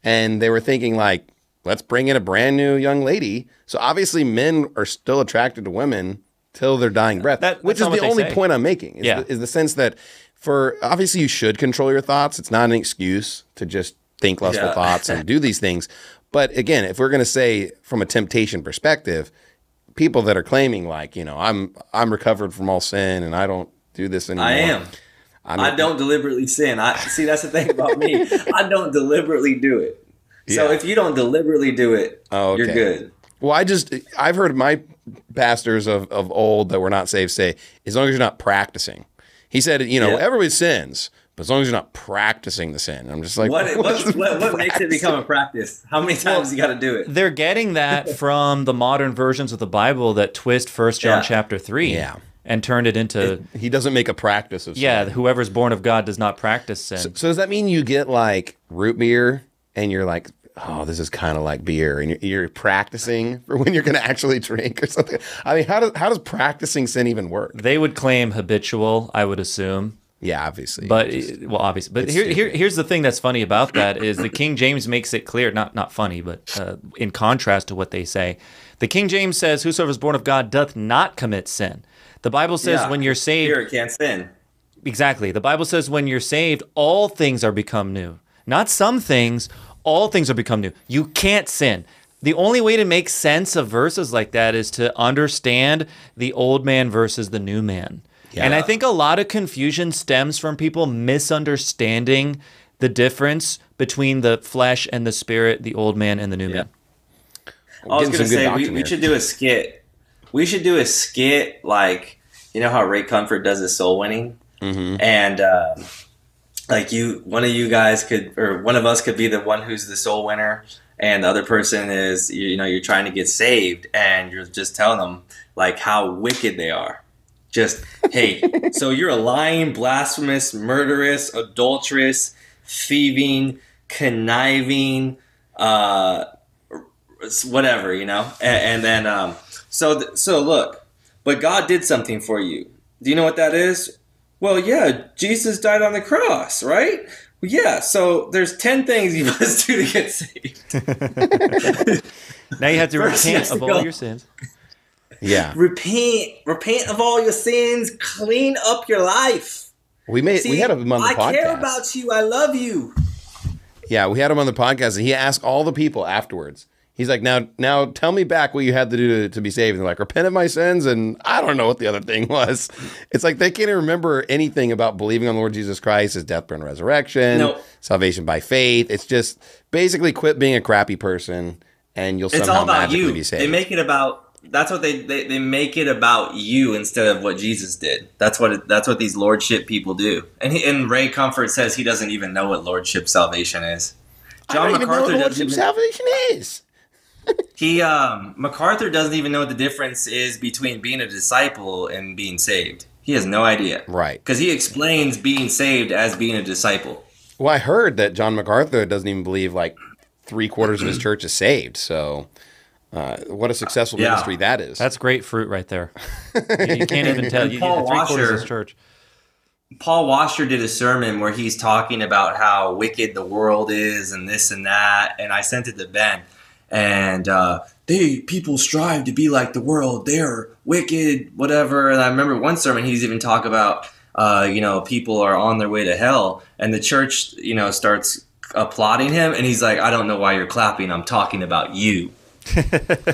A: and they were thinking like, let's bring in a brand new young lady. So obviously, men are still attracted to women till their dying breath,
B: That-
A: which is the only
B: say.
A: point I'm making. Is,
B: Yeah.
A: the, is the sense that for obviously you should control your thoughts. It's not an excuse to just think lustful
C: Yeah.
A: thoughts and do these things. But again, if we're going to say from a temptation perspective, people that are claiming like, you know, I'm I'm recovered from all sin and I don't do this anymore.
C: I am.
A: I'm,
C: I don't deliberately sin. I see. That's the thing about me. I don't deliberately do it. So
A: Yeah.
C: if you don't deliberately do it,
A: Oh,
C: you're good.
A: Well, I just I've heard my pastors of, of old that were not saved say, as long as you're not practicing. He said, you know,
C: Yeah.
A: everybody sins, But as long as you're not practicing the sin, I'm just like,
C: What
A: what's
C: what, what, what makes it become a practice? How many times you got to do it?
B: They're getting that from the modern versions of the Bible that twist First John
C: Yeah.
B: chapter three,
A: Yeah.
B: And turned it into
A: He doesn't make a practice of sin.
B: yeah, whoever's born of God does not practice sin.
A: So does that mean you get like root beer and you're like, oh, this is kind of like beer, and you're, you're practicing for when you're going to actually drink or something? I mean, how does how does practicing sin even work?
B: they would claim habitual, I would assume.
A: Yeah, obviously,
B: But
A: Just-
B: well, obviously, but here, here, here's the thing that's funny about that is the King James makes it clear, not not funny, but uh, in contrast to what they say, the King James says, "Whosoever is born of God doth not commit sin." The Bible says,
C: Yeah.
B: "When you're saved,
C: Spirit can't sin.
B: Exactly. The Bible says when you're saved, all things are become new. Not some things, all things are become new. You can't sin. The only way to make sense of verses like that is to understand the old man versus the new man. Yeah. And I think a lot of confusion stems from people misunderstanding the difference between the flesh and the spirit, the old man and the new man.
C: I was gonna say we, we should do a skit. We should do a skit like you know how Ray Comfort does his soul winning,
A: Mm-hmm.
C: and um, like you, one of you guys could, or one of us could be the one who's the soul winner, and the other person is you, you know you're trying to get saved, and you're just telling them like how wicked they are. Just hey, so you're a lying, blasphemous, murderous, adulterous, thieving, conniving. Uh, whatever you know and, and then um so th- so look but god did something for you do you know what that is well yeah jesus died on the cross right well, yeah so there's 10 things you must do to get saved
B: Now you have to
C: First
B: repent
C: have
B: of all your sins.
A: yeah,
C: repent repent of all your sins clean up your life
A: we made
C: See,
A: we had him on the
C: i
A: podcast.
C: I care about you i love you
A: Yeah, we had him on the podcast, and he asked all the people afterwards. He's like, "Now, now, tell me back what you had to do to, to be saved." And they're like, "Repent of my sins," and I don't know what the other thing was. It's like they can't even remember anything about believing on the Lord Jesus Christ, His death, and resurrection,
C: No.
A: salvation by faith. It's just basically quit being a crappy person, and you'll
C: it's
A: somehow
C: all about
A: magically
C: you
A: be saved.
C: they make it about that's what they, they they make it about you instead of what jesus did that's what it, that's what these lordship people do and he, and ray comfort says he doesn't even know what lordship salvation is
A: I
C: john
A: don't even know what Lordship
C: even,
A: salvation is.
C: He um macarthur doesn't even know what the difference is between being a disciple and being saved he has no idea
A: Right.
C: because he explains being saved as being a disciple
A: Well, I heard that John MacArthur doesn't even believe like three quarters of his church is saved. So, uh, what a successful
C: Yeah.
A: ministry that is.
B: That's great fruit right there. You, you can't even tell. You,
C: Paul
B: three quarters of
C: Washer-
B: his church.
C: Paul Washer did a sermon where he's talking about how wicked the world is and this and that, and I sent it to Ben, and uh, they people strive to be like the world. They're wicked, whatever. And I remember one sermon he's even talk about, uh, you know, people are on their way to hell, and the church, you know, starts applauding him, and he's like, I don't know why you're clapping. I'm talking about you.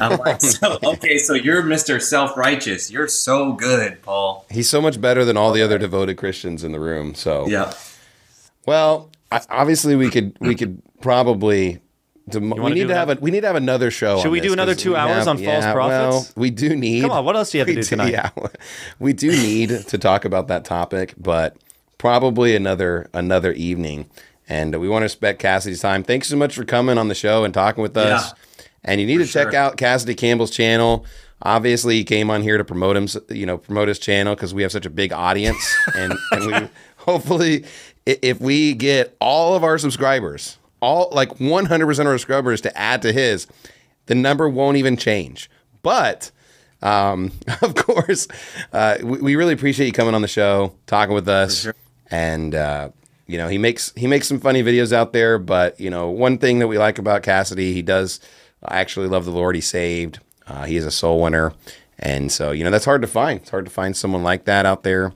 C: I'm like, so, okay, so you're Mr. Self Righteous. You're so good, Paul.
A: He's so much better than all the other devoted Christians in the room. So,
C: Yeah.
A: well, obviously we could we could probably. Dem- we need to have a
B: another-
A: we need to have another show.
B: Should
A: on
B: we
A: this,
B: do another two
A: we
B: hours on false prophets?
A: Well, we do need.
B: Come on, what else do you have to do tonight?
A: Yeah, we do need to talk about that topic, but probably another another evening. And we want to respect Cassady's time. Thanks so much for coming on the show and talking with us.
C: Yeah.
A: And you need to check
C: sure.
A: out Cassady Campbell's channel. Obviously, he came on here to promote him, you know, promote his channel because we have such a big audience, and, and we hopefully, if we get all of our subscribers, all like 100% of our subscribers to add to his, the number won't even change. But um, of course, uh, we, we really appreciate you coming on the show, talking with us, and uh, you know he makes he makes some funny videos out there. But you know one thing that we like about Cassady, he does actually love the Lord. He saved. Uh, he is a soul winner, and so you know that's hard to find. It's hard to find someone like that out there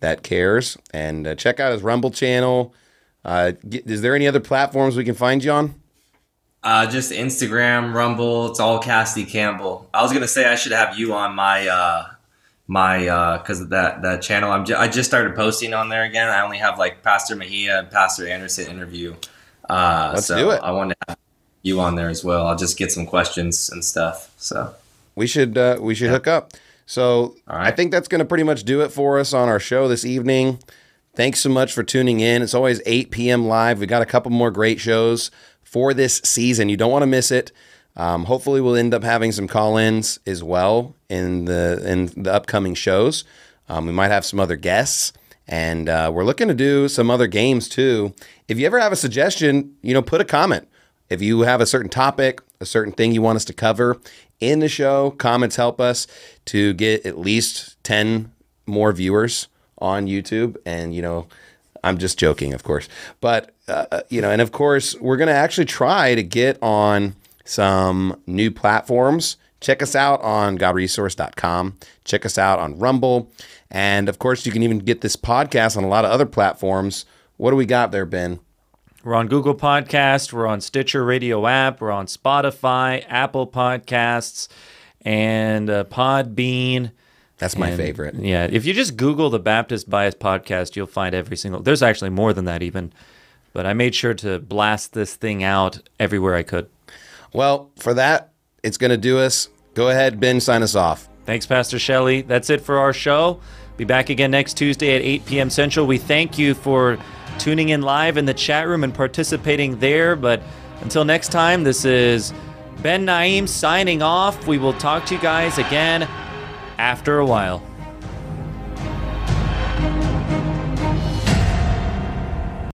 A: that cares. And uh, check out his Rumble channel. Uh, is there any other platforms we can find you on?
C: Uh, just Instagram, Rumble. It's all Cassady Campbell. I was gonna say I should have you on my uh, my because of that that channel. I'm ju- I just started posting on there again. I only have like Pastor Mejia and Pastor Anderson interview. Uh,
A: Let's
C: so
A: do it.
C: I want to have you on there as well. I'll just get some questions and stuff. So
A: we should uh, we should hook up. So
C: All
A: I think that's going to pretty much do it for us on our show this evening. Thanks so much for tuning in. It's always 8 p.m. live. We got a couple more great shows for this season. You don't want to miss it. Um, hopefully, we'll end up having some call-ins as well in the in the upcoming shows. Um, we might have some other guests, and uh, we're looking to do some other games too. If you ever have a suggestion, you know, put a comment. If you have a certain topic, a certain thing you want us to cover in the show, comments help us to get at least 10 more viewers on YouTube. And, you know, I'm just joking, of course. But, uh, you know, and of course, we're going to actually try to get on some new platforms. Check us out on godresource.com. Check us out on Rumble. And of course, you can even get this podcast on a lot of other platforms. What do we got there, Ben?
B: We're on Google Podcast, we're on Stitcher Radio app, we're on Spotify, Apple Podcasts, and uh, Podbean.
A: That's my
B: And,
A: favorite.
B: Yeah, if you just Google the Baptist Bias podcast, you'll find every single. There's actually more than that even, but I made sure to blast this thing out everywhere I could.
A: Well, for that, it's going to do us. Go ahead, Ben, sign us off.
B: Thanks, Pastor Shelley. That's it for our show. Be back again next Tuesday at 8 p.m. Central. We thank you for tuning in live in the chat room and participating there. But until next time, this is Ben Naim signing off. We will talk to you guys again after a while.